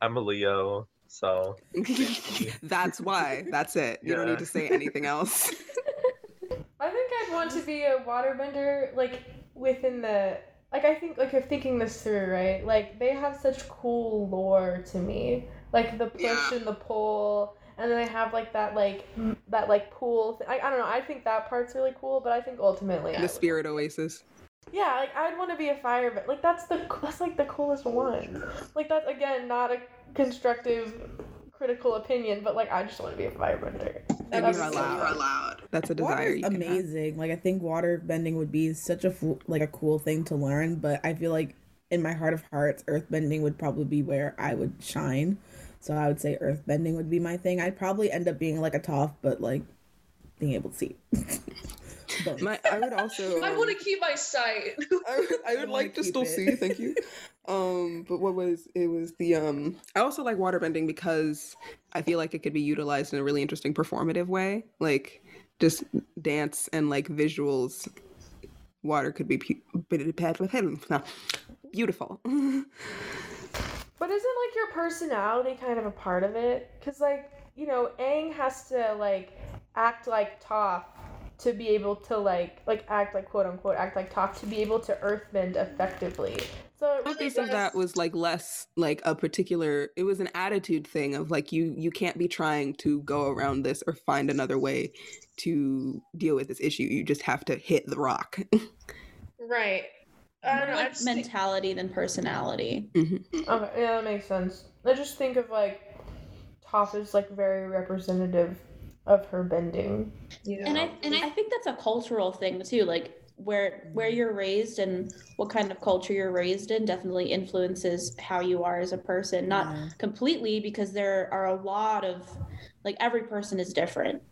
[SPEAKER 2] I'm a Leo. So [laughs]
[SPEAKER 1] That's why. That's it. You don't need to say anything else. [laughs]
[SPEAKER 3] I think I'd want to be a waterbender, like within the like. I think like if thinking this through, right? Like they have such cool lore to me, like the push
[SPEAKER 1] Yeah.
[SPEAKER 3] and the pull, and then they have like that like that like pool. Th- I, I don't know. I think that part's really cool, but I think ultimately I
[SPEAKER 1] the
[SPEAKER 3] would-
[SPEAKER 1] spirit oasis.
[SPEAKER 3] Yeah, like I'd want to be a firebender. Like that's the that's like the coolest one. Like that's again not a constructive critical opinion, but like I just want to be a firebender.
[SPEAKER 1] And
[SPEAKER 3] That's
[SPEAKER 1] you're
[SPEAKER 3] so
[SPEAKER 1] allowed.
[SPEAKER 3] fun.
[SPEAKER 1] allowed. That's a desire
[SPEAKER 4] is
[SPEAKER 1] you can
[SPEAKER 4] amazing. Like I think water bending would be such a fo- like a cool thing to learn, but I feel like in my heart of hearts, earth bending would probably be where I would shine. So I would say earth bending would be my thing. I'd probably end up being like a Toph, but like being able to see. [laughs] Don't.
[SPEAKER 1] My, I would also. [laughs]
[SPEAKER 8] I
[SPEAKER 1] um,
[SPEAKER 8] want to keep my sight.
[SPEAKER 1] I, would- I would
[SPEAKER 4] wanna
[SPEAKER 1] like to still
[SPEAKER 4] it.
[SPEAKER 1] see. Thank you. Um, but what was it? Was the um? I also like waterbending because I feel like it could be utilized in a really interesting performative way, like just dance and like visuals. Water could be pu- bit patched with head beautiful. [laughs]
[SPEAKER 3] But isn't like your personality kind of a part of it? Cause like you know, Aang has to like act like Toph to be able to like like act like quote unquote act like Toph to be able to earthbend effectively. So it
[SPEAKER 1] A
[SPEAKER 3] really
[SPEAKER 1] piece of that was like less like a particular. It was an attitude thing of like you you can't be trying to go around this or find another way to deal with this issue. You just have to hit the rock.
[SPEAKER 8] right. I
[SPEAKER 7] More
[SPEAKER 8] don't know. I
[SPEAKER 7] like
[SPEAKER 8] just think-
[SPEAKER 7] mentality than personality.
[SPEAKER 1] Mhm.
[SPEAKER 3] Okay, yeah, that makes sense. I just think of like Toph is like very representative of her bending. You know?
[SPEAKER 7] And I and I think that's a cultural thing too. Like where where you're raised and what kind of culture you're raised in definitely influences how you are as a person. Not
[SPEAKER 4] Yeah.
[SPEAKER 7] completely because there are a lot of like every person is different.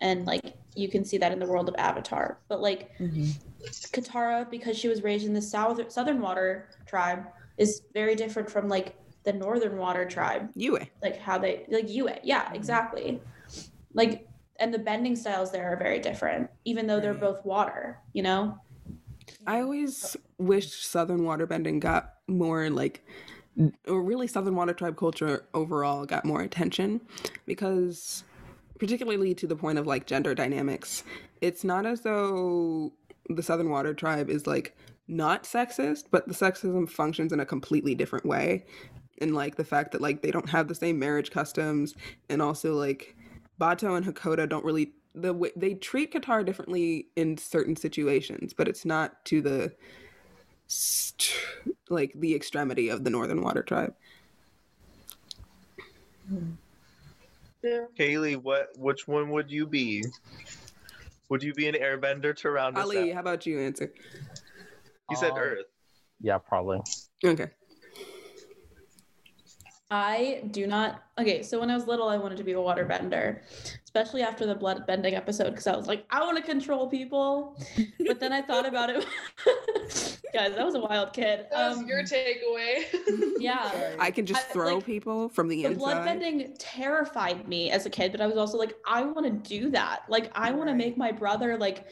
[SPEAKER 7] And like you can see that in the world of Avatar. But like
[SPEAKER 4] Mhm.
[SPEAKER 7] Katara, because she was raised in the south southern water tribe, is very different from like the northern water tribe
[SPEAKER 1] Yue.
[SPEAKER 7] like how they like you yeah exactly like and the bending styles there are very different even though they're
[SPEAKER 4] mm-hmm.
[SPEAKER 7] both water you know
[SPEAKER 1] I always wish Southern waterbending got more like, or really Southern water tribe culture overall got more attention because, particularly to the point of like gender dynamics, it's not as though the Southern water tribe is like not sexist, but the sexism functions in a completely different way. And like the fact that like they don't have the same marriage customs, and also like Bato and Hakoda don't really the way they treat Katara differently in certain situations, but it's not to the st- like the extremity of the Northern Water Tribe.
[SPEAKER 8] Yeah.
[SPEAKER 2] Kailee, what which one would you be? Would you be an airbender to round us
[SPEAKER 1] Alie,
[SPEAKER 2] out?
[SPEAKER 1] how about you answer?
[SPEAKER 2] You said
[SPEAKER 5] Um,
[SPEAKER 2] Earth.
[SPEAKER 5] Yeah, probably.
[SPEAKER 1] Okay.
[SPEAKER 7] I do not okay so when i was little i wanted to be a water bender especially after the blood bending episode because i was like i want to control people. But then i thought about it. [laughs] Guys that was a wild kid.
[SPEAKER 8] That was
[SPEAKER 7] Um,
[SPEAKER 8] your takeaway. [laughs]
[SPEAKER 7] yeah.
[SPEAKER 1] I can just
[SPEAKER 7] I-
[SPEAKER 1] throw
[SPEAKER 7] like,
[SPEAKER 1] people from the,
[SPEAKER 7] the
[SPEAKER 1] inside.
[SPEAKER 7] blood bending terrified me as a kid but i was also like i want to do that. Like i want to make my brother like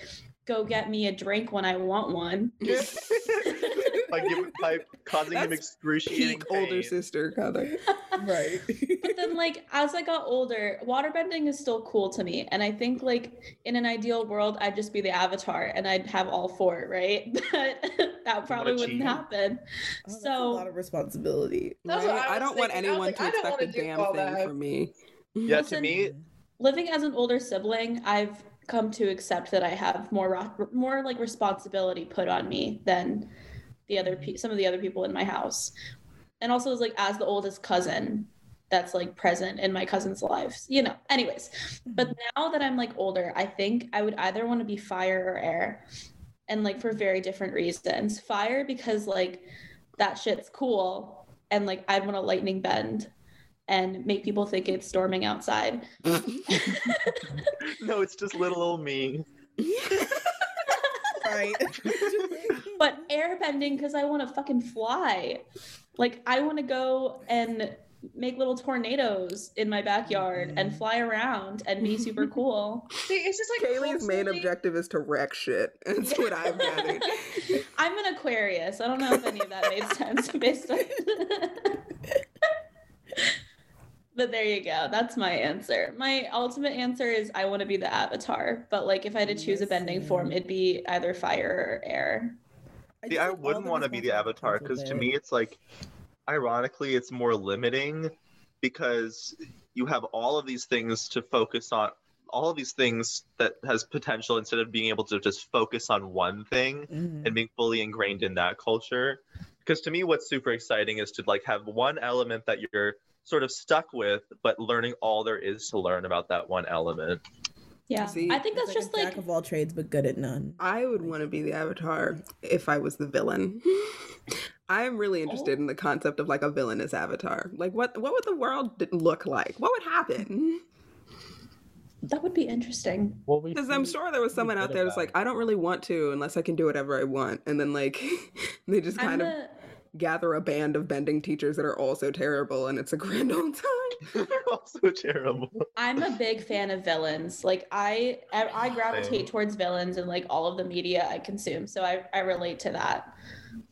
[SPEAKER 7] go get me a drink when i want one
[SPEAKER 2] by, giving, by causing him
[SPEAKER 1] That's
[SPEAKER 2] excruciating
[SPEAKER 1] Peak older
[SPEAKER 2] pain.
[SPEAKER 1] sister color. [laughs]
[SPEAKER 4] right.
[SPEAKER 7] but then like as i got older waterbending is still cool to me and i think like in an ideal world i'd just be the avatar and i'd have all four right [laughs] but that probably wouldn't
[SPEAKER 2] cheat?
[SPEAKER 7] happen
[SPEAKER 4] Oh, that's a lot of responsibility.
[SPEAKER 1] Right?
[SPEAKER 8] I
[SPEAKER 1] I don't want
[SPEAKER 8] thinking. I was
[SPEAKER 1] anyone
[SPEAKER 8] like,
[SPEAKER 1] to expect a damn thing
[SPEAKER 8] that.
[SPEAKER 1] from me.
[SPEAKER 2] Yeah, to me,
[SPEAKER 7] living as an older sibling i've come to accept that i have more ro- more like responsibility put on me than the other pe- some of the other people in my house. And also as like as the oldest cousin that's like present in my cousin's lives you know anyways. Mm-hmm. But now that i'm like older i think i would either want to be fire or air. And like for very different reasons. Fire because like that shit's cool and like i'd want a lightning bend and make people think it's storming outside [laughs]
[SPEAKER 2] no, it's just little old me. [laughs]
[SPEAKER 4] Right. [laughs]
[SPEAKER 7] but airbending because I want to fucking fly. Like I want to go and make little tornadoes in my backyard and mm-hmm. fly around and be super cool.
[SPEAKER 8] See, it's just like
[SPEAKER 1] Kailee's main objective is to wreck shit. That's what I've gathered.
[SPEAKER 7] I'm an Aquarius. I don't know if any of that made sense based on. But there you go. That's my answer. My ultimate answer is I want to be the avatar. But like if I had to choose a bending form, it'd be either fire or air.
[SPEAKER 2] See,
[SPEAKER 4] just
[SPEAKER 2] I wouldn't want to be the avatar because to me, it's like, ironically, it's more limiting because you have all of these things to focus on, all of these things that has potential instead of being able to just focus on one thing
[SPEAKER 4] Mhm.
[SPEAKER 2] and being fully ingrained in that culture. Because to me, what's super exciting is to like have one element that you're sort of stuck with, but learning all there is to learn about that one element.
[SPEAKER 7] Yeah.
[SPEAKER 1] See,
[SPEAKER 7] I think that's
[SPEAKER 4] like
[SPEAKER 7] just
[SPEAKER 4] a
[SPEAKER 7] like
[SPEAKER 4] jack of all trades, but good at none.
[SPEAKER 1] I would want to be the avatar if I was the villain. [laughs] I am really oh. interested in the concept of like a villainous avatar. Like what what would the world look like? What would happen?
[SPEAKER 7] That would be interesting.
[SPEAKER 5] Well, we
[SPEAKER 1] Because I'm sure there was someone out there that's like, I don't really want to unless I can do whatever I want. And then, like, [laughs] they just
[SPEAKER 7] I'm
[SPEAKER 1] kind of
[SPEAKER 7] a,
[SPEAKER 1] gather a band of bending teachers that are also terrible, and it's a [laughs] grand old time. [laughs]
[SPEAKER 2] They're also terrible.
[SPEAKER 7] I'm a big fan of villains. Like I, I, I gravitate
[SPEAKER 2] Same.
[SPEAKER 7] towards villains and like all of the media I consume. So I, I relate to that.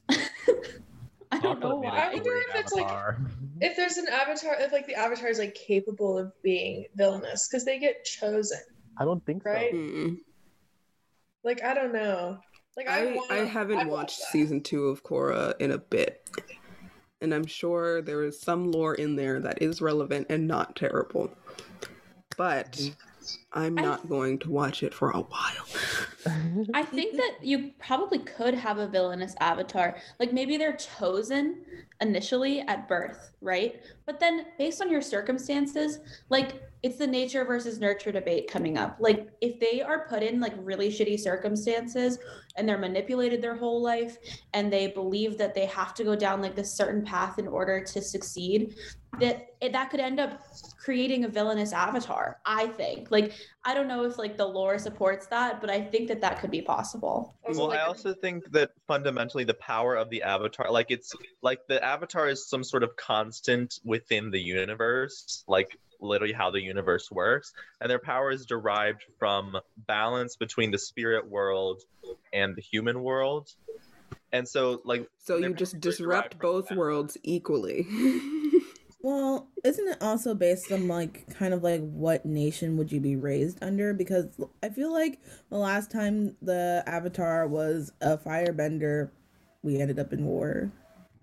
[SPEAKER 7] [laughs] I don't know
[SPEAKER 5] Aquaman made a
[SPEAKER 7] why.
[SPEAKER 8] I wonder if it's, like. If there's an avatar, if like the avatar is like capable of being villainous, because they get chosen,
[SPEAKER 5] I don't think so.
[SPEAKER 8] right?
[SPEAKER 1] Mm.
[SPEAKER 8] Like I don't know. Like I,
[SPEAKER 1] I,
[SPEAKER 8] wanna,
[SPEAKER 1] I haven't
[SPEAKER 8] I'd
[SPEAKER 1] watched
[SPEAKER 8] that.
[SPEAKER 1] season two of Korra in a bit. And I'm sure there is some lore in there that is relevant and not terrible. But mm-hmm. I'm
[SPEAKER 7] I-
[SPEAKER 1] not going to watch it for a while. [laughs]
[SPEAKER 7] I think that you probably could have a villainous avatar. Like maybe they're chosen initially at birth, right? But then based on your circumstances, like it's the nature versus nurture debate coming up. Like if they are put in like really shitty circumstances and they're manipulated their whole life and they believe that they have to go down like this certain path in order to succeed, that that could end up creating a villainous avatar, I think. Like I don't know if like the lore supports that, but I think that that could be possible.
[SPEAKER 8] Also,
[SPEAKER 2] well,
[SPEAKER 8] like,
[SPEAKER 2] I also think that fundamentally the power of the avatar, like it's like the avatar is some sort of constant within the universe, like literally how the universe works, and their power is derived from balance between the spirit world and the human world. And so, like,
[SPEAKER 1] So you just
[SPEAKER 2] powers are derived
[SPEAKER 1] disrupt both worlds equally. [laughs]
[SPEAKER 4] Well, isn't it also based on like kind of like what nation would you be raised under? Because I feel like the last time the Avatar was a firebender, we ended up in war.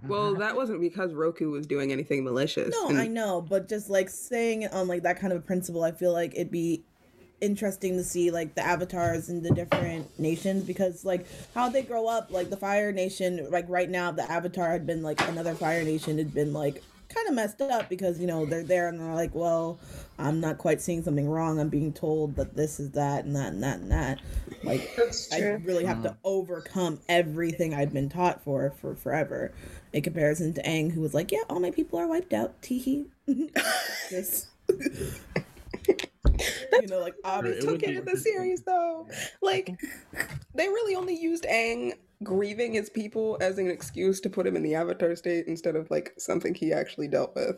[SPEAKER 1] well, that wasn't because Roku was doing anything malicious.
[SPEAKER 4] No,
[SPEAKER 1] and-
[SPEAKER 4] I know, but just like saying it on like that kind of a principle, I feel like it'd be interesting to see like the avatars in the different nations because like how they grow up, like the Fire Nation, like right now the Avatar had been like another Fire Nation had been like kind of messed up because you know they're there and they're like, well, I'm not quite seeing something wrong. I'm being told that this is that and that and that and that. Like I really have to overcome everything I've been taught for for forever. In comparison to Aang, who was like, "Yeah, all my people are wiped out." Teehee. [laughs] Just you know, like obviously.
[SPEAKER 5] Ah, it
[SPEAKER 1] took it in the series though. Like they really only used Aang grieving his people as an excuse to put him in the avatar state instead of like something he actually dealt with.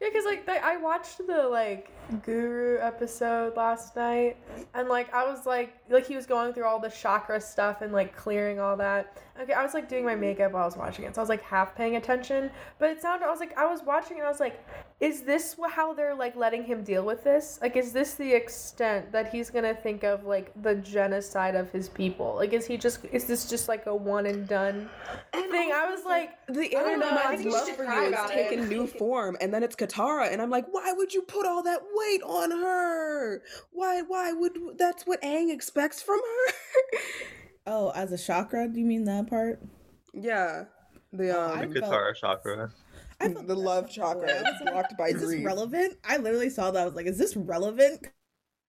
[SPEAKER 3] Yeah, because like I watched the like Guru episode last night, and like I was like like he was going through all the chakra stuff and like clearing all that. Okay, I was like doing my makeup while I was watching it, so I was like half paying attention. But it sounded I was like I was watching and I was like, is this how they're like letting him deal with this? Like, is this the extent that he's gonna think of like the genocide of his people? Like, is he just is this just like a one and done thing? I was like.
[SPEAKER 1] The
[SPEAKER 3] I don't know, I
[SPEAKER 1] Aaron's
[SPEAKER 3] think you
[SPEAKER 1] love for you has
[SPEAKER 3] about
[SPEAKER 1] taken new form, and then it's Katara, and I'm like, why would you put all that weight on her? Why? Why would that's what Aang expects from her? [laughs]
[SPEAKER 4] Oh, as a chakra, do you mean that part?
[SPEAKER 1] yeah, the
[SPEAKER 4] Oh,
[SPEAKER 1] um,
[SPEAKER 4] I
[SPEAKER 2] the
[SPEAKER 4] felt-
[SPEAKER 2] Katara chakra.
[SPEAKER 4] I felt
[SPEAKER 1] the love [laughs] chakra
[SPEAKER 4] I
[SPEAKER 1] blocked by
[SPEAKER 4] Is this relevant? I literally saw that. I was like, is this relevant?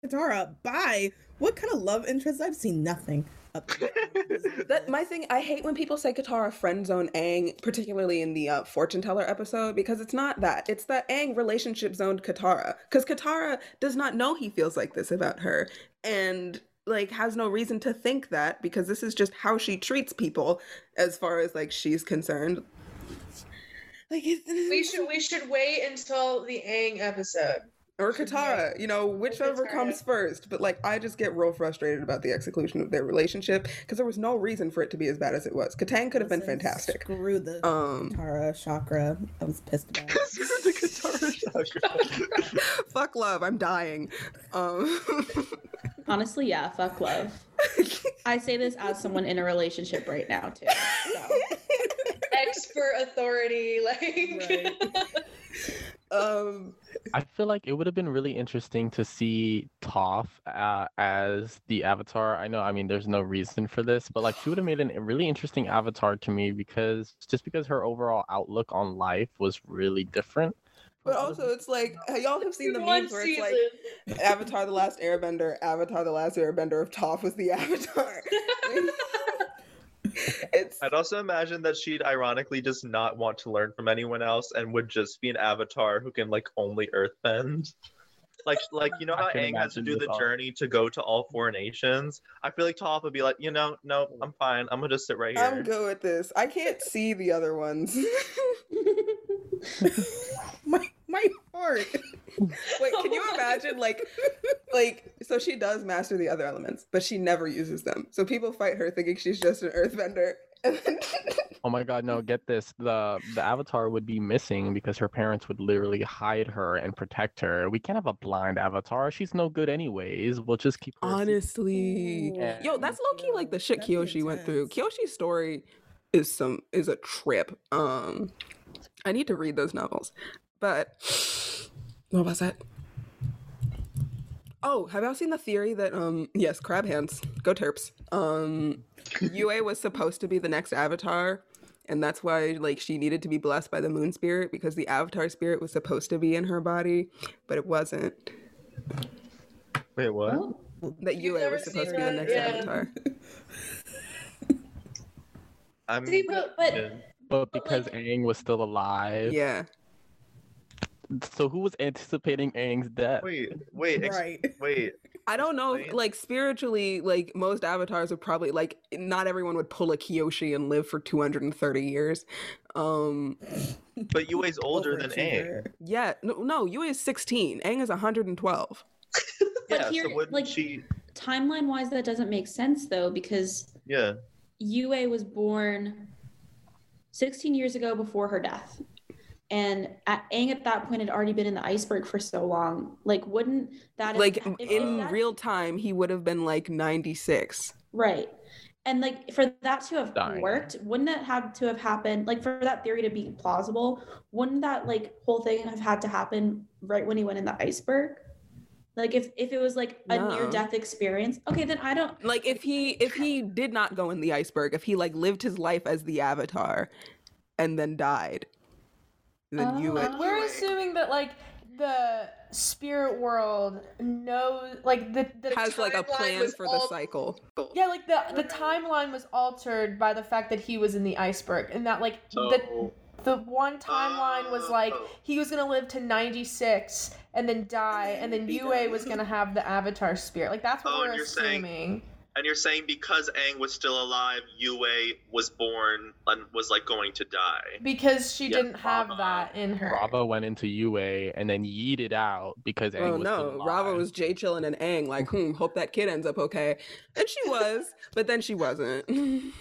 [SPEAKER 4] Katara, bye. What kind of love interest? I've seen nothing. Up [laughs]
[SPEAKER 1] That my thing. I hate when people say Katara friend zone Aang, particularly in the uh, fortune teller episode, because it's not that. It's that Aang relationship zoned Katara, because Katara does not know he feels like this about her, and like has no reason to think that because this is just how she treats people, as far as like she's concerned. Like
[SPEAKER 8] We should we should wait until the Aang episode.
[SPEAKER 1] Or Katara, you know, whichever comes first. But like, I just get real frustrated about the execution of their relationship because there was no reason for it to be as bad as it was. Kataang could have been fantastic.
[SPEAKER 4] Screw the
[SPEAKER 1] Um,
[SPEAKER 4] Katara chakra. I was pissed about it. [laughs]
[SPEAKER 2] the Katara chakra. [laughs]
[SPEAKER 1] fuck love, I'm dying. Um, [laughs]
[SPEAKER 7] Honestly, yeah, fuck love. I say this as someone in a relationship right now too. So.
[SPEAKER 8] Expert authority, like
[SPEAKER 1] um,
[SPEAKER 5] I feel like it would have been really interesting to see Toph uh, as the avatar. I know, I mean, there's no reason for this, but like she would have made an, a really interesting avatar to me because just because her overall outlook on life was really different.
[SPEAKER 1] but also it's like y'all have seen the
[SPEAKER 8] one
[SPEAKER 1] memes where it's
[SPEAKER 8] season.
[SPEAKER 1] like Avatar: The Last Airbender, Avatar: The Last Airbender of Toph was the [laughs] Avatar. [laughs] [laughs] it's
[SPEAKER 2] I'd also imagine that she'd ironically just not want to learn from anyone else and would just be an avatar who can like only earthbend. like like you know how
[SPEAKER 5] can
[SPEAKER 2] Aang has to do
[SPEAKER 5] the
[SPEAKER 2] the
[SPEAKER 5] thought.
[SPEAKER 2] journey to go to all four nations. I feel like Toph would be like, you know, no, I'm fine. I'm gonna just sit right here.
[SPEAKER 1] I'm good with this. I can't see the other ones. [laughs] [laughs]
[SPEAKER 4] my my heart. [laughs]
[SPEAKER 1] Wait, can you imagine like like so she does master the other elements, but she never uses them. So people fight her thinking she's just an earthbender. And [laughs]
[SPEAKER 5] Oh my god, no, get this. The the avatar would be missing because her parents would literally hide her and protect her. We can't have a blind avatar. She's no good anyways. We'll just keep her
[SPEAKER 1] honestly,
[SPEAKER 5] Yeah.
[SPEAKER 1] yo, that's low key like the shit
[SPEAKER 4] That'd be
[SPEAKER 1] Kyoshi went through. Kyoshi's story is some is a trip. Um, I need to read those novels, but what was that? Oh, have y'all seen the theory that um yes, crab hands, go terps. Um Yue was supposed to be the next avatar, and that's why like she needed to be blessed by the moon spirit because the avatar spirit was supposed to be in her body, but it wasn't.
[SPEAKER 2] Wait, what?
[SPEAKER 7] Oh,
[SPEAKER 1] That
[SPEAKER 8] You've
[SPEAKER 1] Yue was supposed to
[SPEAKER 8] seen
[SPEAKER 1] be the next
[SPEAKER 8] Yeah.
[SPEAKER 1] avatar.
[SPEAKER 2] I'm
[SPEAKER 8] See,
[SPEAKER 7] but, but
[SPEAKER 2] yeah.
[SPEAKER 5] But
[SPEAKER 7] But,
[SPEAKER 5] because
[SPEAKER 7] like-
[SPEAKER 5] Aang was still alive.
[SPEAKER 1] Yeah.
[SPEAKER 5] So who was anticipating Aang's death?
[SPEAKER 2] wait, wait, ex-
[SPEAKER 4] right. [laughs]
[SPEAKER 2] wait.
[SPEAKER 1] I don't know,
[SPEAKER 2] Explain.
[SPEAKER 1] like spiritually, like most avatars would probably like not everyone would pull a Kyoshi and live for 230 years. Um
[SPEAKER 2] But Yue's older than Aang.
[SPEAKER 1] Yeah, no, no, Yue is 16. Aang is 112. [laughs]
[SPEAKER 7] But
[SPEAKER 2] Yeah,
[SPEAKER 7] here,
[SPEAKER 2] so wouldn't
[SPEAKER 7] like-
[SPEAKER 2] she?
[SPEAKER 7] timeline wise, that doesn't make sense though, because
[SPEAKER 2] Yeah.
[SPEAKER 7] Yue was born 16 years ago before her death. And at, Aang at that point had already been in the iceberg for so long. Like, wouldn't that
[SPEAKER 1] Like
[SPEAKER 7] if- if
[SPEAKER 1] in
[SPEAKER 7] that-
[SPEAKER 1] real time he would have been like 96.
[SPEAKER 7] Right. And like for that to have
[SPEAKER 5] Dying.
[SPEAKER 7] worked, wouldn't it have to have happened like for that theory to be plausible, wouldn't that like whole thing have had to happen right when he went in the iceberg? Like if if it was like a
[SPEAKER 1] No.
[SPEAKER 7] near death experience, okay, then I don't
[SPEAKER 1] Like if he if he did not go in the iceberg, if he like lived his life as the avatar and then died, then Yue
[SPEAKER 7] Oh.
[SPEAKER 3] We're assuming that like the spirit world knows like the, the
[SPEAKER 1] has like a
[SPEAKER 8] timeline
[SPEAKER 1] plan
[SPEAKER 8] was
[SPEAKER 1] for the
[SPEAKER 8] all-
[SPEAKER 1] cycle.
[SPEAKER 3] yeah like the the timeline was altered by the fact that he was in the iceberg and that like the the one timeline was uh,
[SPEAKER 2] like
[SPEAKER 3] he was gonna live to 96 and then die and then
[SPEAKER 4] Be
[SPEAKER 3] Yue
[SPEAKER 4] done.
[SPEAKER 3] was gonna have the avatar spirit like that's what
[SPEAKER 2] Oh,
[SPEAKER 3] we're
[SPEAKER 2] and you're saying-
[SPEAKER 3] assuming
[SPEAKER 2] And you're saying because Aang was still alive, Yue was born and was like going to die.
[SPEAKER 3] because she
[SPEAKER 2] Yeah,
[SPEAKER 3] didn't have
[SPEAKER 2] Raava.
[SPEAKER 3] that in her
[SPEAKER 5] Raava went into Yue and then yeeted out because Aang
[SPEAKER 1] Oh
[SPEAKER 5] was still
[SPEAKER 1] no,
[SPEAKER 5] Raava
[SPEAKER 1] was Jay chillin' and Aang like, hmm, hope that kid ends up okay. And she was, but then she wasn't. [laughs]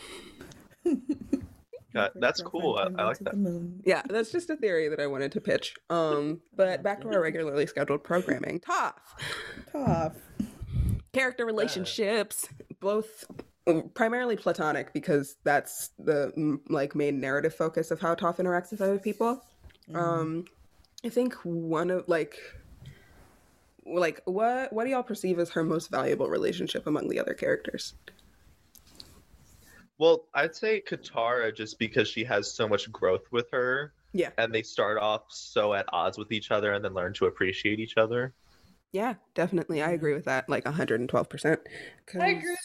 [SPEAKER 2] Yeah, that's cool. I- I like that.
[SPEAKER 1] yeah, that's just a theory that I wanted to pitch. Um, but back to our [laughs] regularly scheduled programming. Toph.
[SPEAKER 4] Tough.
[SPEAKER 1] Character relationships, both uh, primarily platonic because that's the like main narrative focus of how Toph interacts with other people. Um, I think one of like like what what do y'all perceive as her most valuable relationship among the other characters?
[SPEAKER 2] Well, I'd say Katara just because she has so much growth with her.
[SPEAKER 1] Yeah.
[SPEAKER 2] And they start off so at odds with each other and then learn to appreciate each other.
[SPEAKER 1] Yeah, definitely. I agree with that, like 112%.
[SPEAKER 8] I agree.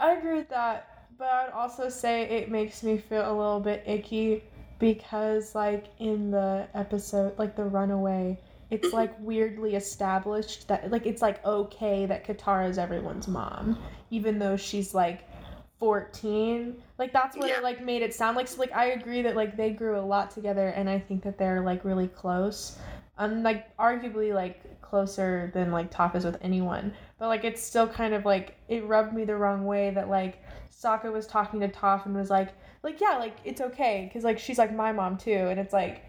[SPEAKER 3] I agree with that, but I'd also say it makes me feel a little bit icky because, like, in the episode, like the runaway, it's [clears throat] like weirdly established that, like, it's like okay that Katara is everyone's mom, even though she's like 14. Like, that's what
[SPEAKER 1] Yeah.
[SPEAKER 3] it like made it sound like. So, like, I agree that like they grew a lot together, and I think that they're like really close. Um, like arguably like closer than like Toph is with anyone. But like it's still kind of like it rubbed me the wrong way that like Sokka was talking to Toph and was like like yeah like it's okay. Because like she's like my mom too. And it's like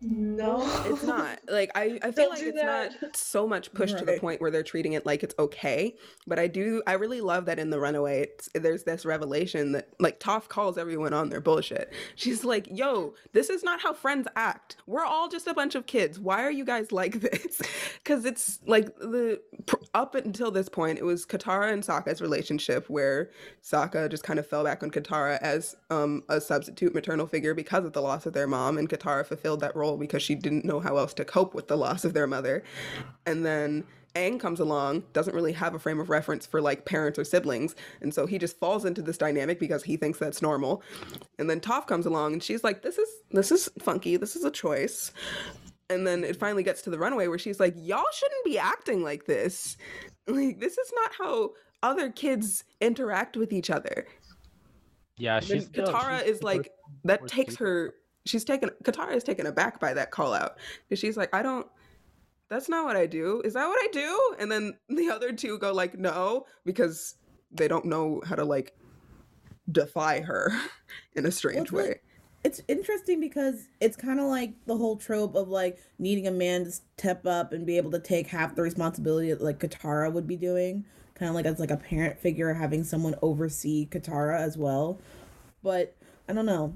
[SPEAKER 3] no
[SPEAKER 1] It's not. [laughs] Like I, I feel like it's not so much pushed to the point where they're treating it like it's okay. But I do I really love that in the runaway it's, there's this revelation that like Toph calls everyone on their bullshit. She's like, "Yo, this is not how friends act. We're all just a bunch of kids. Why are you guys [laughs] like this?" Cuz it's like the pr- up until this point it was Katara and Sokka's relationship where Sokka just kind of fell back on Katara as um, a substitute maternal figure because of the loss of their mom, and Katara fulfilled that role because she didn't know how else to cope with the loss of their mother. And then Aang comes along, doesn't really have a frame of reference for like parents or siblings, and so he just falls into this dynamic because he thinks that's normal. And then Toph comes along, and she's like, "This is this is funky. This is a choice." and then it finally gets to the runway where she's like, "Y'all shouldn't be acting like this. Like this is not how other kids interact with each other."
[SPEAKER 5] Yeah, she's
[SPEAKER 1] Katara
[SPEAKER 5] she's
[SPEAKER 1] is like that takes her. She's taken. Katara is taken aback by that call out because she's like, "I don't." That's not what I do. Is that what I do? And then [laughs] the other two go like, "No," because they don't know how to like defy her [laughs] in a strange
[SPEAKER 4] like-
[SPEAKER 1] way.
[SPEAKER 4] it's interesting because it's kind of like the whole trope of like needing a man to step up and be able to take half the responsibility that like Katara would be doing, kind of like as like a parent figure having someone oversee Katara as well. But I don't know.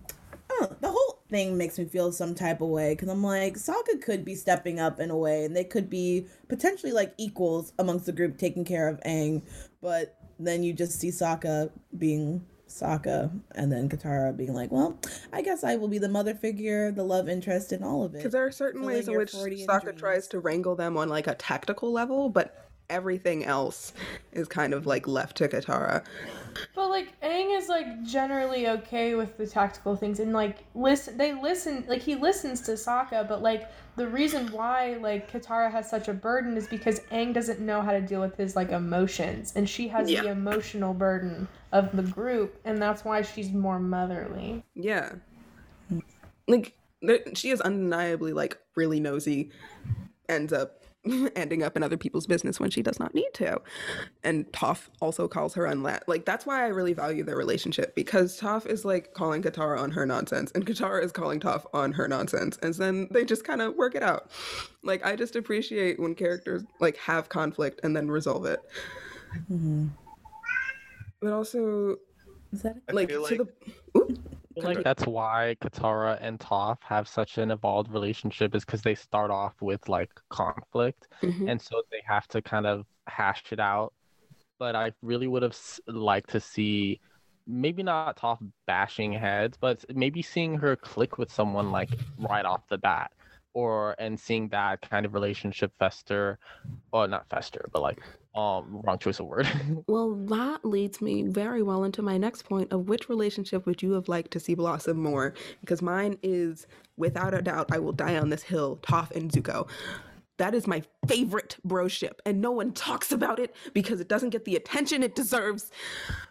[SPEAKER 4] I don't know. The whole thing makes me feel some type of way because I'm like Sokka could be stepping up in a way, and they could be potentially like equals amongst the group taking care of Aang, but then you just see Sokka being Sokka, and then Katara being like, "Well, I guess I will be the mother figure, the love interest, in all of it."
[SPEAKER 1] Because there are certain ways in which Sokka tries to wrangle them on like a tactical level, but everything else is kind of like left to Katara.
[SPEAKER 3] But like Aang is like generally okay with the tactical things and like listen they listen like he listens to Sokka, but like the reason why like Katara has such a burden is because Aang doesn't know how to deal with his like emotions and she has
[SPEAKER 1] Yeah.
[SPEAKER 3] the emotional burden of the group and that's why she's more motherly.
[SPEAKER 1] Yeah. Like she is undeniably like really nosy, ends up [laughs] ending up in other people's business when she does not need to. And Toph also calls her unla like that's why I really value their relationship because Toph is like calling Katara on her nonsense and Katara is calling Toph on her nonsense and then they just kind of work it out. Like I just appreciate when characters like have conflict and then resolve it.
[SPEAKER 4] Mhm.
[SPEAKER 1] But also
[SPEAKER 4] Is that
[SPEAKER 2] I
[SPEAKER 1] like
[SPEAKER 2] feel
[SPEAKER 1] to the Ooh,
[SPEAKER 5] I feel like that's why Katara and Toph have such an evolved relationship is because they start off with like conflict,
[SPEAKER 1] mhm.
[SPEAKER 5] and so they have to kind of hash it out. But I really would have liked to see maybe not Toph bashing heads, but maybe seeing her click with someone like right off the bat, or and seeing that kind of relationship fester, or not fester, but like um wrong choice of word. [laughs]
[SPEAKER 1] Well, that leads me very well into my next point of which relationship would you have liked to see blossom more? Because mine is, without a doubt, I will die on this hill, Toph and Zuko. That is my favorite broship, and no one talks about it because it doesn't get the attention it deserves.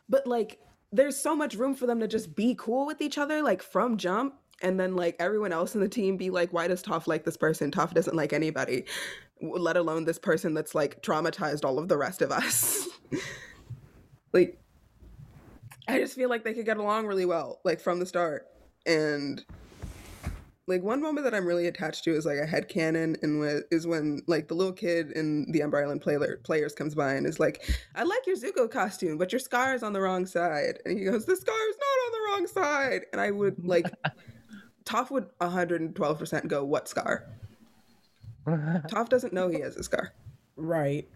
[SPEAKER 1] But like, there's so much room for them to just be cool with each other, like from jump, and then like everyone else in the team be like, why does Toph like this person? Toph doesn't like anybody, let alone this person that's like traumatized all of the rest of us. [laughs] like, I just feel like they could get along really well, like from the start. And like one moment that I'm really attached to is like a head canon, and wh- is when like the little kid in the Ember Island player players comes by and is like, "I like your Zuko costume, but your scar is on the wrong side." And he goes, "The scar is not on the wrong side." And I would like, [laughs] Toph would 112% go, "What scar?" [laughs] Toph doesn't know he has a scar.
[SPEAKER 4] right?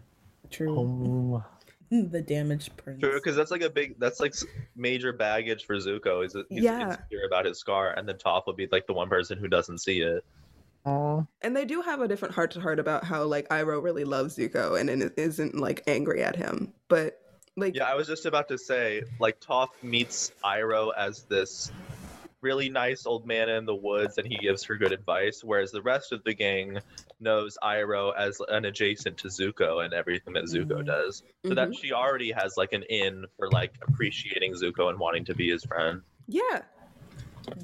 [SPEAKER 4] True.
[SPEAKER 5] um, [laughs]
[SPEAKER 4] the damaged prince.
[SPEAKER 2] True, because that's like a big, that's like major baggage for Zuko. Is that he's
[SPEAKER 1] Yeah.
[SPEAKER 2] insecure about his scar, and then Toph will be like the one person who doesn't see it.
[SPEAKER 5] aw.
[SPEAKER 1] And they do have a different heart to heart about how like Iroh really loves Zuko and it isn't like angry at him. But like
[SPEAKER 2] Yeah, I was just about to say, like Toph meets Iroh as this really nice old man in the woods, and he gives her good advice, whereas the rest of the gang knows Iroh as an adjacent to Zuko and everything that Zuko
[SPEAKER 4] Mhm.
[SPEAKER 2] does. So
[SPEAKER 1] mhm.
[SPEAKER 2] that she already has like an in for like appreciating Zuko and wanting to be his friend.
[SPEAKER 1] Yeah.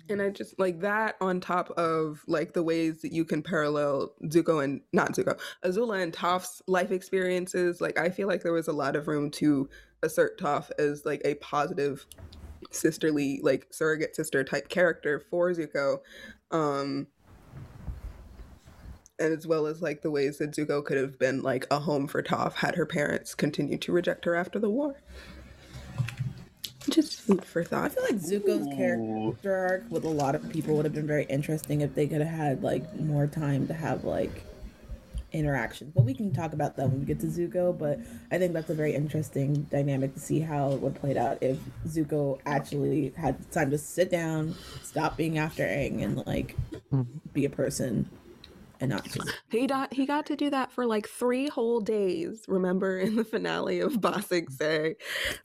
[SPEAKER 1] And I just like that on top of like the ways that you can parallel Zuko and not Zuko, Azula and Toph's life experiences. Like I feel like there was a lot of room to assert Toph as like a positive sisterly, like surrogate sister type character for Zuko. Um as well as like the ways that Zuko could have been like a home for Toph had her parents continued to reject her after the war. Just food for thought.
[SPEAKER 4] I feel like Zuko's
[SPEAKER 2] Ooh.
[SPEAKER 4] character arc with a lot of people would have been very interesting if they could have had like more time to have like interactions. But we can talk about that when we get to Zuko. But I think that's a very interesting dynamic to see how it would played out if Zuko actually had time to sit down, stop being after Aang, and like hmm. be a person and not just
[SPEAKER 1] He got he got to do that for like three whole days. Remember [laughs] in the finale of Ba Sing mm. Se,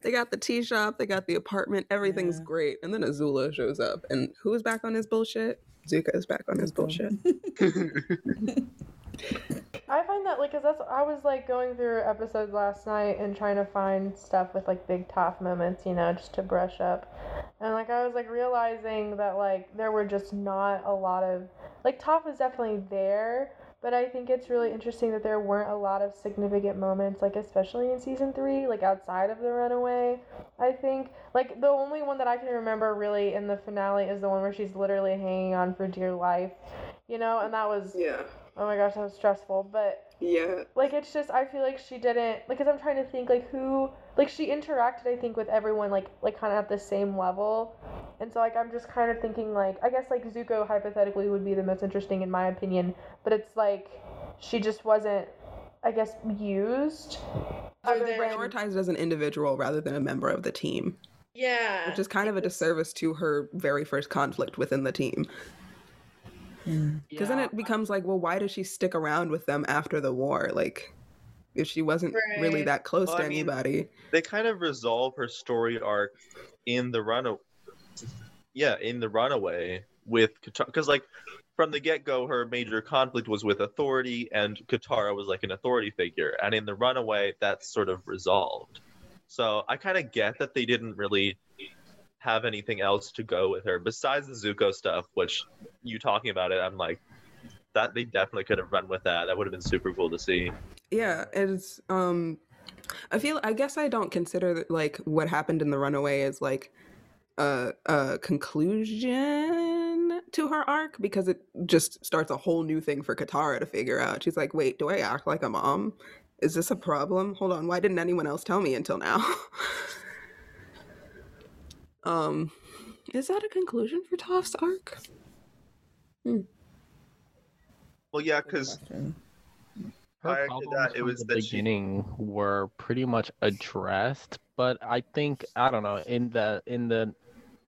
[SPEAKER 1] they got the tea shop, they got the apartment, everything's
[SPEAKER 4] Yeah.
[SPEAKER 1] great, and then Azula shows up, and who's back on his bullshit? Zuko's back on his bullshit. [laughs] [laughs]
[SPEAKER 3] I find that like, cause that's I was like going through episodes last night and trying to find stuff with like big Toph moments, you know, just to brush up, and like I was like realizing that like there were just not a lot of like Toph was definitely there, but I think it's really interesting that there weren't a lot of significant moments, like especially in season three, like outside of the runaway. I think like the only one that I can remember really in the finale is the one where she's literally hanging on for dear life, you know, and that was
[SPEAKER 1] Yeah.
[SPEAKER 3] Oh my gosh, that was stressful, but
[SPEAKER 1] Yeah.
[SPEAKER 3] like it's just I feel like she didn't like cuz I'm trying to think like who like she interacted I think with everyone like like kind of at the same level. And so like I'm just kind of thinking like I guess like Zuko hypothetically would be the most interesting in my opinion, but it's like she just wasn't I guess used
[SPEAKER 8] than-
[SPEAKER 3] than
[SPEAKER 1] Prioritized as an individual rather than a member of the team,
[SPEAKER 8] Yeah.
[SPEAKER 1] which is kind of a disservice to her very first conflict within the team. Mm. Because then it becomes like, well, why does she stick around with them after the war? Like, if she wasn't really that close
[SPEAKER 2] Well,
[SPEAKER 1] to
[SPEAKER 2] I mean-
[SPEAKER 1] anybody.
[SPEAKER 2] they kind of resolve her story arc in the run yeah in the runaway with Katara because like from the get-go her major conflict was with authority and Katara was like an authority figure. And in the runaway that's sort of resolved. So I kind of get that they didn't really have anything else to go with her besides the Zuko stuff which you talking about it I'm like that they definitely could have run with that that would have been super cool to see
[SPEAKER 1] Yeah, it's um I feel I guess I don't consider like what happened in the runaway as like a a conclusion to her arc because it just starts a whole new thing for Katara to figure out. She's like, "Wait, do I act like a mom? Is this a problem? Hold on, why didn't anyone else tell me until now?" [laughs] um is that a conclusion for Toph's arc?
[SPEAKER 2] well yeah because
[SPEAKER 5] her
[SPEAKER 2] prior to
[SPEAKER 5] problems
[SPEAKER 2] that, it
[SPEAKER 5] from
[SPEAKER 2] was
[SPEAKER 5] the
[SPEAKER 2] that she-
[SPEAKER 5] beginning were pretty much addressed but i think i don't know in the in the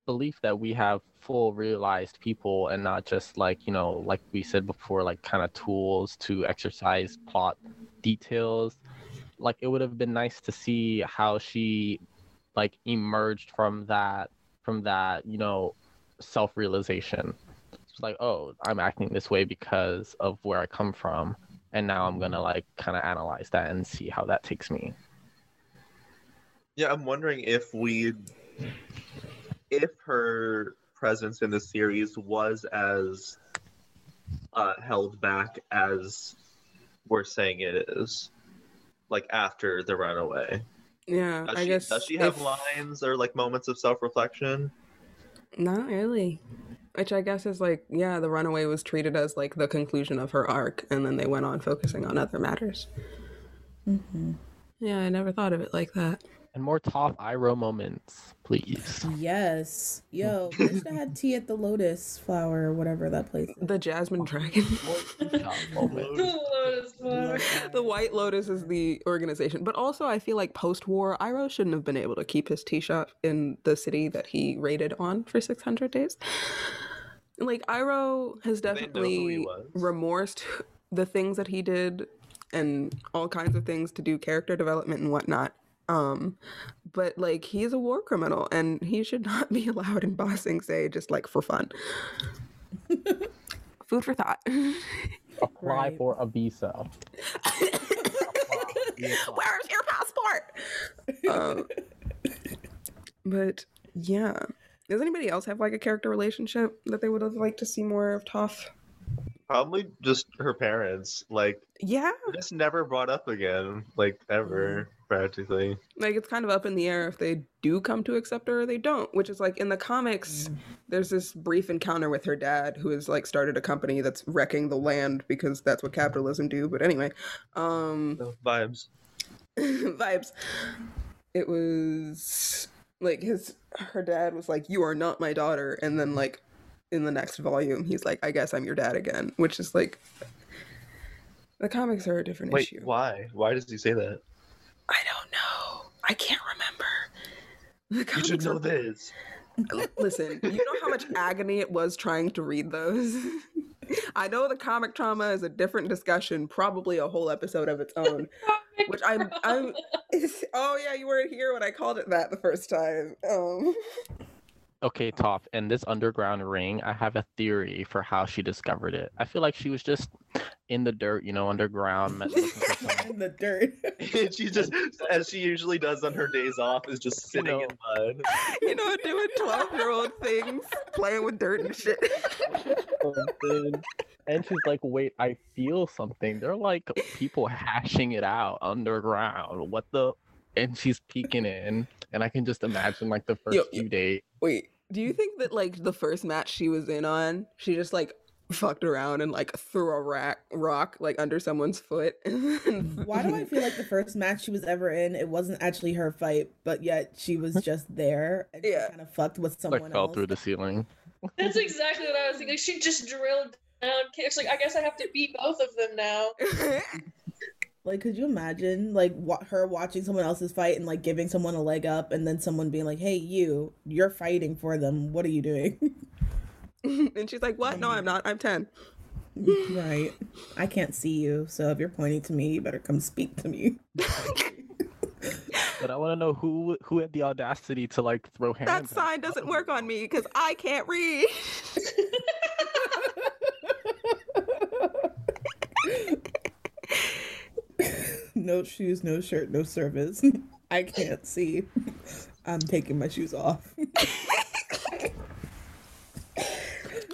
[SPEAKER 5] belief that we have full realized people and not just like you know like we said before like kind of tools to exercise plot details like it would have been nice to see how she like emerged from that from that you know self-realization. It's like oh i'm acting this way because of where i come from. And now i'm gonna like kind of analyze that and see how that takes me.
[SPEAKER 2] Yeah, I'm wondering if we, if her presence in the series was as uh, held back as we're saying it is, like after the runaway.
[SPEAKER 1] Yeah,
[SPEAKER 2] Does
[SPEAKER 1] I
[SPEAKER 2] she,
[SPEAKER 1] guess
[SPEAKER 2] does she have
[SPEAKER 1] if-
[SPEAKER 2] lines or like moments of self-reflection?
[SPEAKER 1] Not really. Which I guess is like, yeah, the runaway was treated as like the conclusion of her arc, and then they went on focusing on other matters.
[SPEAKER 4] Mm-hmm.
[SPEAKER 1] Yeah, I never thought of it like that.
[SPEAKER 5] And more Toph Iroh moments please
[SPEAKER 4] Yes. Yo, they should have had tea at the Lotus Flower or whatever that place is.
[SPEAKER 1] The Jasmine Dragon. [laughs]
[SPEAKER 5] Toph moments.
[SPEAKER 8] Lotus flower. [laughs]
[SPEAKER 1] the White Lotus is the organization. But also, I feel like post war, Iroh shouldn't have been able to keep his tea shop in the city that he raided on for 600 days. [sighs] Like, Iroh has
[SPEAKER 2] They know who he
[SPEAKER 1] definitely
[SPEAKER 2] was.
[SPEAKER 1] remorsed [laughs] the things that he did and all kinds of things to do character development and whatnot. Um, but like he's a war criminal and he should [laughs] not be allowed in Ba Sing Se just like for fun. Food for thought.
[SPEAKER 5] apply
[SPEAKER 4] Right.
[SPEAKER 5] for a visa [laughs]
[SPEAKER 1] Where's your passport? um, but yeah, does anybody else have like a character relationship that they would have liked to see more of Toph?
[SPEAKER 2] Probably just her parents. Like,
[SPEAKER 1] Yeah,
[SPEAKER 2] just never brought up again. Like ever, practically.
[SPEAKER 1] like it's kind of up in the air if they do come to accept her or they don't. Which is like in the comics, there's this brief encounter with her dad who has like started a company that's wrecking the land because that's what capitalism do. But anyway, um,
[SPEAKER 2] No vibes. [laughs]
[SPEAKER 1] vibes. It was like his her dad was like, "You are not my daughter," and then like in the next volume, he's like, "I guess I'm your dad again," which is like the comics are a different
[SPEAKER 2] Wait,
[SPEAKER 1] issue.
[SPEAKER 2] why? Why does he say that?
[SPEAKER 1] I don't know. I can't remember. The
[SPEAKER 2] You
[SPEAKER 1] comics
[SPEAKER 2] should know
[SPEAKER 1] are-
[SPEAKER 2] this.
[SPEAKER 1] Listen, you know how much agony it was trying to read those. [laughs] I know the comic trauma is a different discussion, probably a whole episode of its [laughs] own. which I'm I'm [laughs] oh yeah, you weren't here when I called it that the first time. Um
[SPEAKER 5] Okay, Toph, and this underground ring, I have a theory for how she discovered it. I feel like she was just in the dirt, you know, underground. met- looking for [laughs] someone.
[SPEAKER 4] in the dirt. [laughs]
[SPEAKER 2] And she just, as she usually does on her days off, is just sitting in mud. [laughs]
[SPEAKER 1] you know, doing 12 year old things, playing with dirt and shit.
[SPEAKER 5] And she's like, wait, I feel something. They're like people hashing it out underground. What the? And she's peeking in. And I can just imagine like the first
[SPEAKER 1] Yo,
[SPEAKER 5] few days.
[SPEAKER 1] Wait, do you think that like the first match she was in on, she just like fucked around and like threw a rack, rock like under someone's foot? [laughs]
[SPEAKER 4] Why do I feel like the first match she was ever in, it wasn't actually her fight, but yet she was [laughs] just there and
[SPEAKER 1] Yeah.
[SPEAKER 4] kind of fucked with someone
[SPEAKER 5] Like fell
[SPEAKER 4] else.
[SPEAKER 5] through the ceiling.
[SPEAKER 8] That's exactly what I was thinking. She just drilled down. It's like I guess I have to beat both of them now. [laughs]
[SPEAKER 4] Like, could you imagine like wa- her watching someone else's fight and like giving someone a leg up, and then someone being like, "Hey, you, you're fighting for them. What are you doing?" [laughs]
[SPEAKER 1] and she's like, "What? No, I'm not. I'm 10."
[SPEAKER 4] right. I can't see you, so if you're pointing to me, you better come speak to me.
[SPEAKER 5] But I want to know who who had the audacity to like throw hands.
[SPEAKER 1] That
[SPEAKER 5] at
[SPEAKER 1] sign doesn't work on me because I can't read. [laughs] [laughs]
[SPEAKER 4] no shoes, no shirt, no service. [laughs] I can't see. I'm taking my shoes off. [laughs]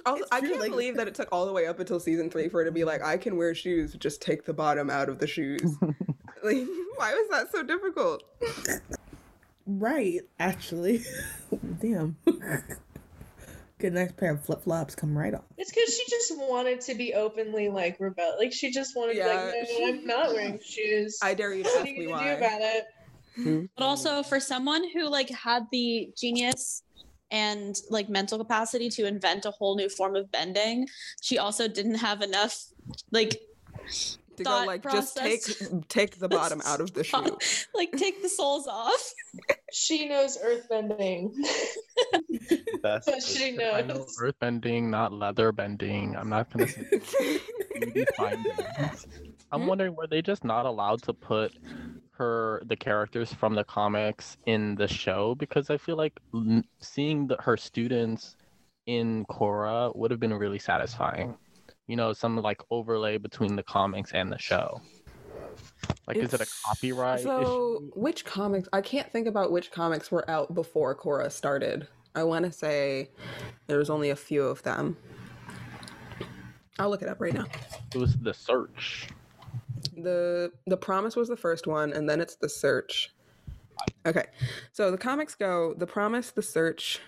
[SPEAKER 1] Also, I can't
[SPEAKER 4] like-
[SPEAKER 1] believe that it took all the way up until season three for her to be like, I can wear shoes, just take the bottom out of the shoes. [laughs] like, why was that so difficult?
[SPEAKER 4] right, actually. Damn. Get a nice pair of flip flops, come right off.
[SPEAKER 8] It's because she just wanted to be openly like rebel. Like she just wanted to be
[SPEAKER 1] Yeah,
[SPEAKER 8] like,
[SPEAKER 1] she-
[SPEAKER 8] I'm not wearing shoes.
[SPEAKER 1] I dare you to
[SPEAKER 8] what
[SPEAKER 1] ask
[SPEAKER 8] you
[SPEAKER 1] me why.
[SPEAKER 8] do about it? [laughs]
[SPEAKER 6] But also for someone who like had the genius and like mental capacity to invent a whole new form of bending, she also didn't have enough like
[SPEAKER 1] to go
[SPEAKER 6] thought
[SPEAKER 1] like just take
[SPEAKER 6] process.
[SPEAKER 1] take the bottom out of the [laughs] shoe.
[SPEAKER 6] like take the soles off. [laughs]
[SPEAKER 8] She knows earthbending. [laughs]
[SPEAKER 2] That's
[SPEAKER 8] but she
[SPEAKER 5] I know
[SPEAKER 8] knows.
[SPEAKER 5] earth bending, not leather bending. I'm not gonna say. [laughs] I'm
[SPEAKER 1] Hmm?
[SPEAKER 5] wondering were they just not allowed to put her the characters from the comics in the show because I feel like seeing the, her students in Korra would have been really satisfying. You know, some like overlay between the comics and the show. Like, is it a copyright
[SPEAKER 1] So,
[SPEAKER 5] issue?
[SPEAKER 1] which comics? I can't think about which comics were out before Korra started. I want to say there was only a few of them. I'll look it up right now.
[SPEAKER 5] It was the search.
[SPEAKER 1] the the promise was the first one and then it's the search okay so the comics go the promise the search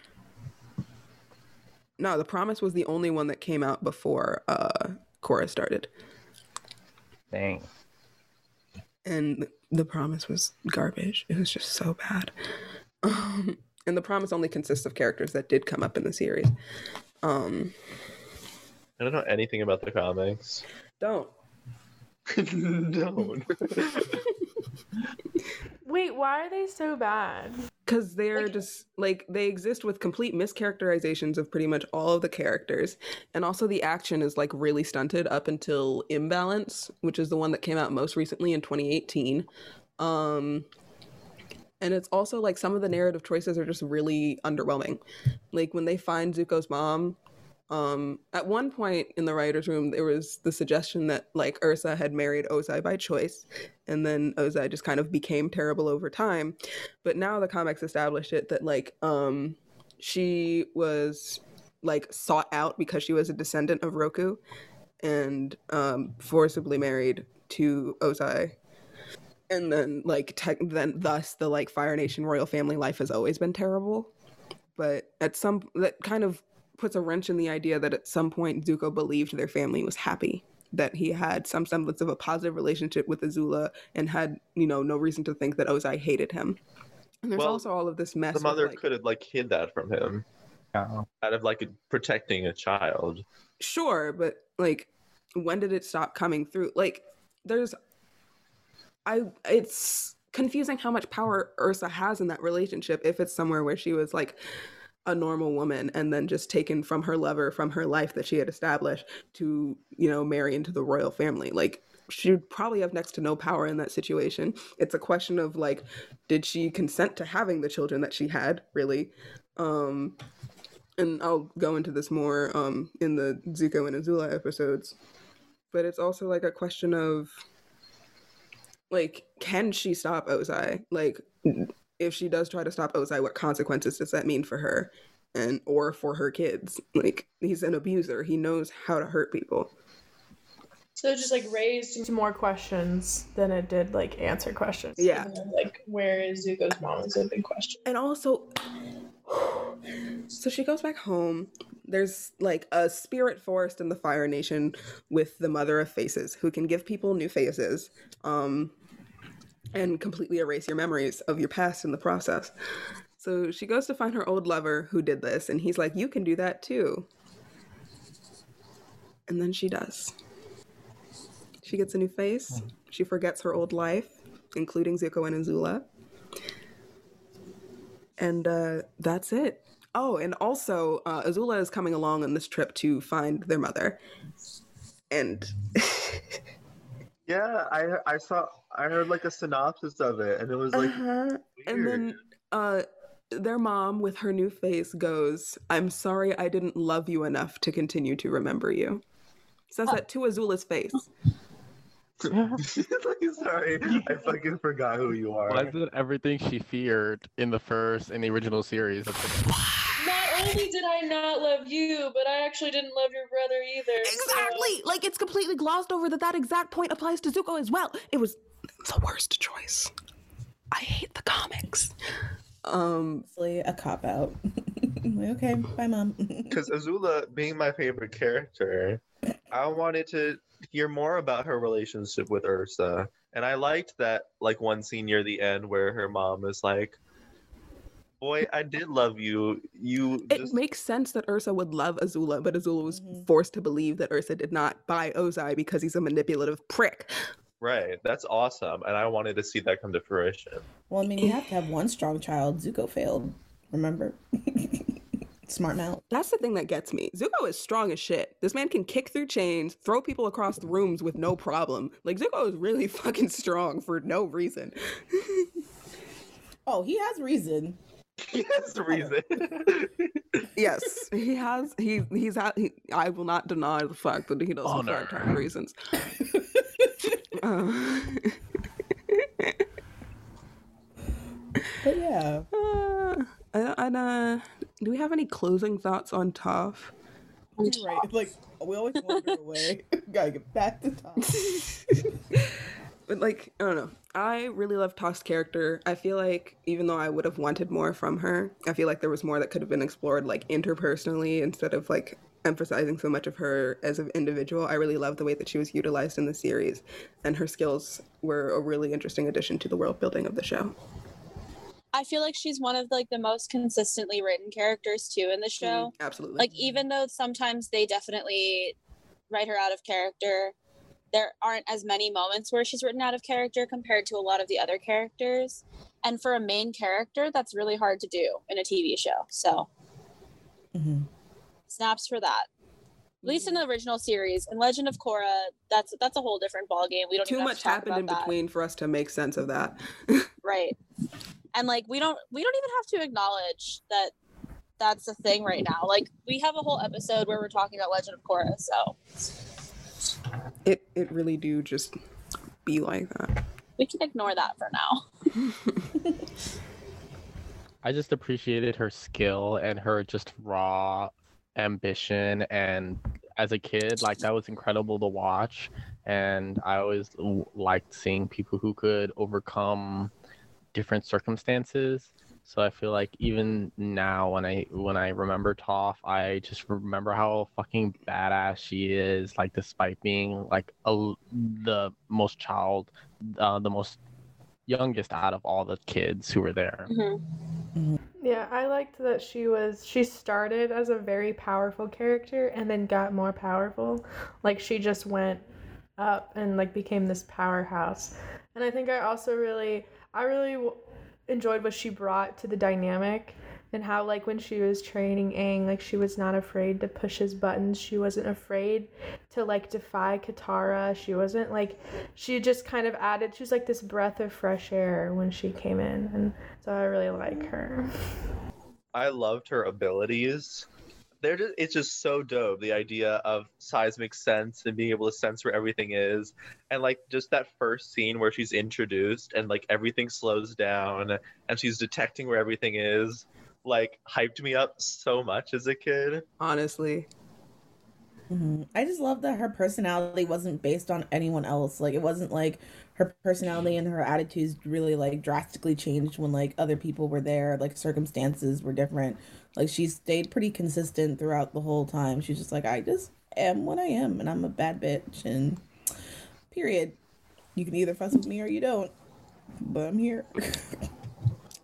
[SPEAKER 1] no the promise was the only one that came out before uh Korra started
[SPEAKER 5] Dang.
[SPEAKER 1] And the promise was garbage it was just so bad um, and the promise only consists of characters that did come up in the series um
[SPEAKER 2] I don't know anything about the comics.
[SPEAKER 1] don't [laughs]
[SPEAKER 2] Don't. [laughs]
[SPEAKER 3] Wait, why are they so bad?
[SPEAKER 1] Because they're just like they exist with complete mischaracterizations of pretty much all of the characters, and also the action is like really stunted up until Imbalance, which is the one that came out most recently in 2018. Um, and it's also like some of the narrative choices are just really underwhelming. Like when they find Zuko's mom, um, at one point in the writers' room, there was the suggestion that like Ursa had married Ozai by choice, and then Ozai just kind of became terrible over time. But now the comics established it that like um, she was like sought out because she was a descendant of Roku, and um, forcibly married to Ozai. And then, like, tech then thus the like Fire Nation royal family life has always been terrible. But at some that kind of puts a wrench in the idea that at some point Zuko believed their family was happy, that he had some semblance of a positive relationship with Azula, and had you know no reason to think that Ozai hated him. And there's
[SPEAKER 2] Well,
[SPEAKER 1] also all of this mess.
[SPEAKER 2] the
[SPEAKER 1] with,
[SPEAKER 2] mother
[SPEAKER 1] like-
[SPEAKER 2] could have like hid that from him
[SPEAKER 5] Yeah.
[SPEAKER 2] out of like protecting a child.
[SPEAKER 1] Sure, but like when did it stop coming through? Like there's I it's confusing how much power Ursa has in that relationship if it's somewhere where she was like a normal woman and then just taken from her lover from her life that she had established to, you know, marry into the royal family. Like she would probably have next to no power in that situation. It's a question of like did she consent to having the children that she had, really? Um and I'll go into this more um in the Zuko and Azula episodes. But it's also like a question of like can she stop Ozai? Like if she does try to stop Ozai, what consequences does that mean for her and or for her kids? Like he's an abuser. He knows how to hurt people.
[SPEAKER 8] So it just like raised
[SPEAKER 3] more questions than it did like answer questions.
[SPEAKER 1] Yeah.
[SPEAKER 8] like where is Zuko's mom is a big question.
[SPEAKER 1] And also so she goes back home. There's like a spirit forest in the Fire Nation with the Mother of Faces who can give people new faces. Um and completely erase your memories of your past in the process. So she goes to find her old lover who did this, and he's like, You can do that too. And then she does. She gets a new face. She forgets her old life, including Zuko and Azula. And uh, that's it. Oh, and also, uh, Azula is coming along on this trip to find their mother. And [laughs]
[SPEAKER 2] Yeah, I I saw I heard like a synopsis of it, and it was like
[SPEAKER 1] Uh-huh. And then uh their mom with her new face goes, I'm sorry I didn't love you enough to continue to remember you. Says that to Azula's face. [laughs]
[SPEAKER 2] She's like, sorry, I fucking forgot who you are.
[SPEAKER 5] Wasn't everything she feared in the first in the original series?
[SPEAKER 8] Not only did I not love you, but I actually didn't love your brother either. so-
[SPEAKER 1] Exactly! Like it's completely glossed over that that exact point applies to Zuko as well. It was the worst choice. I hate the comics. Um
[SPEAKER 4] Honestly, a cop out. [laughs] Okay, bye, mom. [laughs]
[SPEAKER 2] Because Azula being my favorite character, I wanted to hear more about her relationship with Ursa. And I liked that like one scene near the end where her mom is like, Boy, I did love you. You
[SPEAKER 1] it
[SPEAKER 2] just
[SPEAKER 1] makes sense that Ursa would love Azula, but Azula was
[SPEAKER 4] Mhm.
[SPEAKER 1] forced to believe that Ursa did not buy Ozai because he's a manipulative prick.
[SPEAKER 2] right. That's awesome. And I wanted to see that come to fruition.
[SPEAKER 4] well, I mean, you have to have [sighs] one strong child. Zuko failed. Remember? [laughs] Smart mouth.
[SPEAKER 1] That's the thing that gets me. Zuko is strong as shit. This man can kick through chains, throw people across the rooms with no problem. Like Zuko is really [laughs] fucking strong for no reason. [laughs]
[SPEAKER 4] Oh, he has reason.
[SPEAKER 2] That's the reason. [laughs]
[SPEAKER 1] yes, he has. He he's had. He, I will not deny the fact that he does have
[SPEAKER 5] Honor.
[SPEAKER 1] five time reasons. [laughs] Uh, [laughs]
[SPEAKER 4] But yeah.
[SPEAKER 1] uh, I, I, uh, do we have any closing thoughts on Toph?
[SPEAKER 4] You're right. Like we always wander away. Gotta get back to Toph.
[SPEAKER 1] But like I don't know. I really love Toph's character. I feel like even though I would have wanted more from her, I feel like there was more that could have been explored like interpersonally instead of like emphasizing so much of her as an individual. I really love the way that she was utilized in the series and her skills were a really interesting addition to the world building of the show.
[SPEAKER 6] I feel like she's one of like the most consistently written characters too in the show.
[SPEAKER 1] Mm, absolutely.
[SPEAKER 6] Like even though sometimes they definitely write her out of character, there aren't as many moments where she's written out of character compared to a lot of the other characters. And for a main character, that's really hard to do in a TV show. So
[SPEAKER 4] hmm
[SPEAKER 6] snaps for that. At least in the original series. In Legend of Korra, that's that's a whole different ballgame. We don't
[SPEAKER 1] Too much
[SPEAKER 6] to
[SPEAKER 1] happened in
[SPEAKER 6] that.
[SPEAKER 1] between for us to make sense of that. [laughs]
[SPEAKER 6] right and like we don't we don't even have to acknowledge that that's a thing right now like we have a whole episode where we're talking about legend of korra so
[SPEAKER 1] It it really do just be like that.
[SPEAKER 6] we can ignore that for now [laughs]
[SPEAKER 5] I just appreciated her skill and her just raw ambition and as a kid like that was incredible to watch and I always liked seeing people who could overcome different circumstances so I feel like even now when I when I remember Toph I just remember how fucking badass she is like despite being like a, l- the most child uh, the most youngest out of all the kids who were there
[SPEAKER 6] Mhm.
[SPEAKER 3] Yeah, I liked that she was she started as a very powerful character and then got more powerful. Like she just went up and like became this powerhouse. And I think I also really I really w- enjoyed what she brought to the dynamic and how like when she was training Aang like she was not afraid to push his buttons. She wasn't afraid to like defy Katara. She wasn't like she just kind of added she was like this breath of fresh air when she came in and so I really like her.
[SPEAKER 2] I loved her abilities they're just it's just so dope the idea of seismic sense and being able to sense where everything is and like just that first scene where she's introduced and like everything slows down and she's detecting where everything is like hyped me up so much as a kid
[SPEAKER 1] Honestly.
[SPEAKER 4] hmm I just love that her personality wasn't based on anyone else. Like it wasn't like her personality and her attitudes really like drastically changed when like other people were there. Like circumstances were different. Like she stayed pretty consistent throughout the whole time. She's just like I just am what I am, and I'm a bad bitch. And period. You can either fuss with me or you don't. But I'm here. [laughs]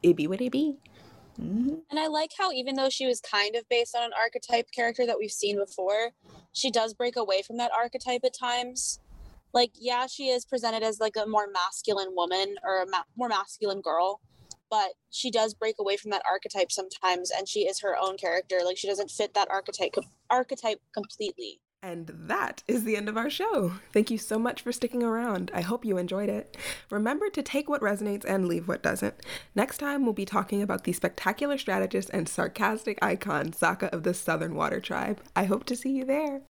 [SPEAKER 1] It be what it be.
[SPEAKER 4] hmm
[SPEAKER 7] And I like how even though she was kind of based on an archetype character that we've seen before, she does break away from that archetype at times. Like, yeah, she is presented as like a more masculine woman or a ma- more masculine girl, but she does break away from that archetype sometimes, and she is her own character. Like, she doesn't fit that archetype archetype completely.
[SPEAKER 1] And that is the end of our show. Thank you so much for sticking around. I hope you enjoyed it. Remember to take what resonates and leave what doesn't. Next time, we'll be talking about the spectacular strategist and sarcastic icon, Sokka of the Southern Water Tribe. I hope to see you there.